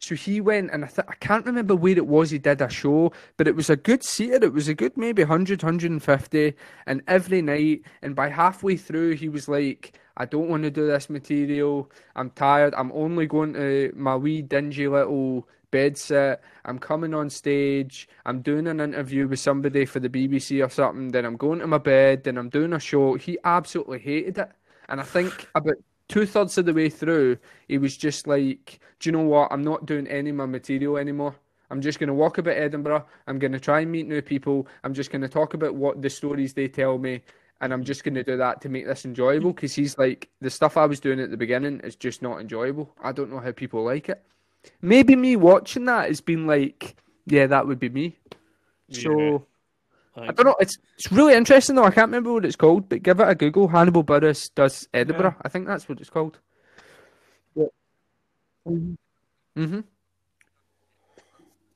So he went, and I th- I can't remember where it was. He did a show, but it was a good seater. It was a good maybe 100, 150, and every night. And by halfway through, he was like, "I don't want to do this material. I'm tired. I'm only going to my wee dingy little bed set. I'm coming on stage. I'm doing an interview with somebody for the BBC or something. Then I'm going to my bed. Then I'm doing a show. He absolutely hated it. And I think about two thirds of the way through, he was just like, Do you know what? I'm not doing any of my material anymore. I'm just going to walk about Edinburgh. I'm going to try and meet new people. I'm just going to talk about what the stories they tell me. And I'm just going to do that to make this enjoyable because he's like, the stuff I was doing at the beginning is just not enjoyable. I don't know how people like it. Maybe me watching that has been like, yeah, that would be me. So I don't know. It's it's really interesting though. I can't remember what it's called, but give it a Google. Hannibal Buress does Edinburgh. I think that's what it's called. Mm-hmm.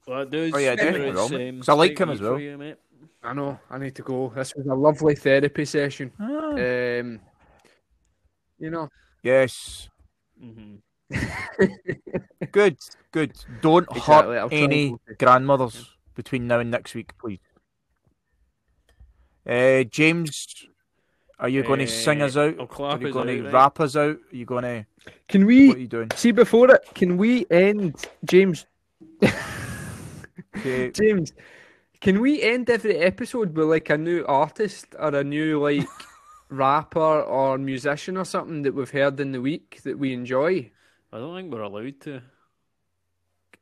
Well, dudes, Oh, yeah, definitely it's, will, mate. 'Cause I like him as well. you. I know. I need to go. This was a lovely therapy session. Ah. Um, you know. Yes. Mhm. Good. Good. Don't Exactly, hurt any go to- grandmothers between now and next week, please. Uh, James, are you going to sing us out? I'll clap Are you going to right? rap us out? Are you going to? Can we? What are we you doing? see before it? Can we end James? Okay. James, can we end every episode with like a new artist or a new like rapper or musician or something that we've heard in the week that we enjoy? I don't think we're allowed to.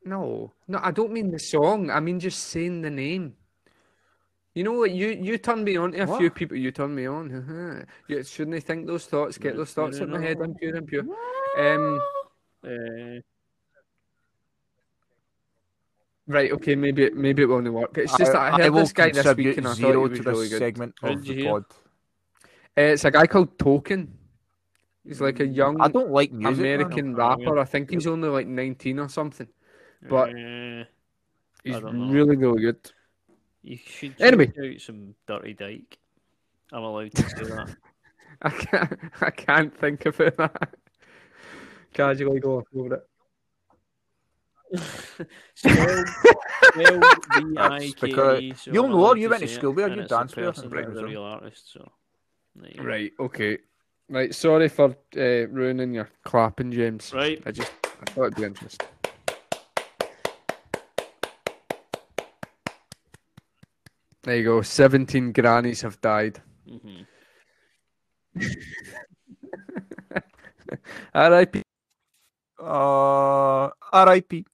No, no, I don't mean the song. I mean just saying the name. You know what? You you turned me on to a few people. You turn me on. you, shouldn't I think those thoughts? Get those thoughts no, in my no. head. I'm pure. I'm pure. Um, Uh, right. Okay. Maybe it- maybe it won't work. It's just that I heard will this guy this week and I thought he zero was to this really good. segment How of did you the hear? pod. Uh, it's a guy called Token. He's like a young I don't like music. man. American Oh, rapper. I think he's only like 19 or something. But- uh, He's really really good. You should Anyway. check out some Dirty Dyke. I'm allowed to say that. I can't I can't think about that. Casually go off over it. Spelled, spelled because- B-I-K-E, so You'll I'm know, allowed you went to school with her, and you it's the danced with her, person, right, not real artist. So, there you go. Right, okay. Right, sorry for uh, ruining your clapping, James. Right. I just I thought it'd be interesting. There you go. 17 grannies have died. Mm-hmm. R.I.P. Uh, R.I.P.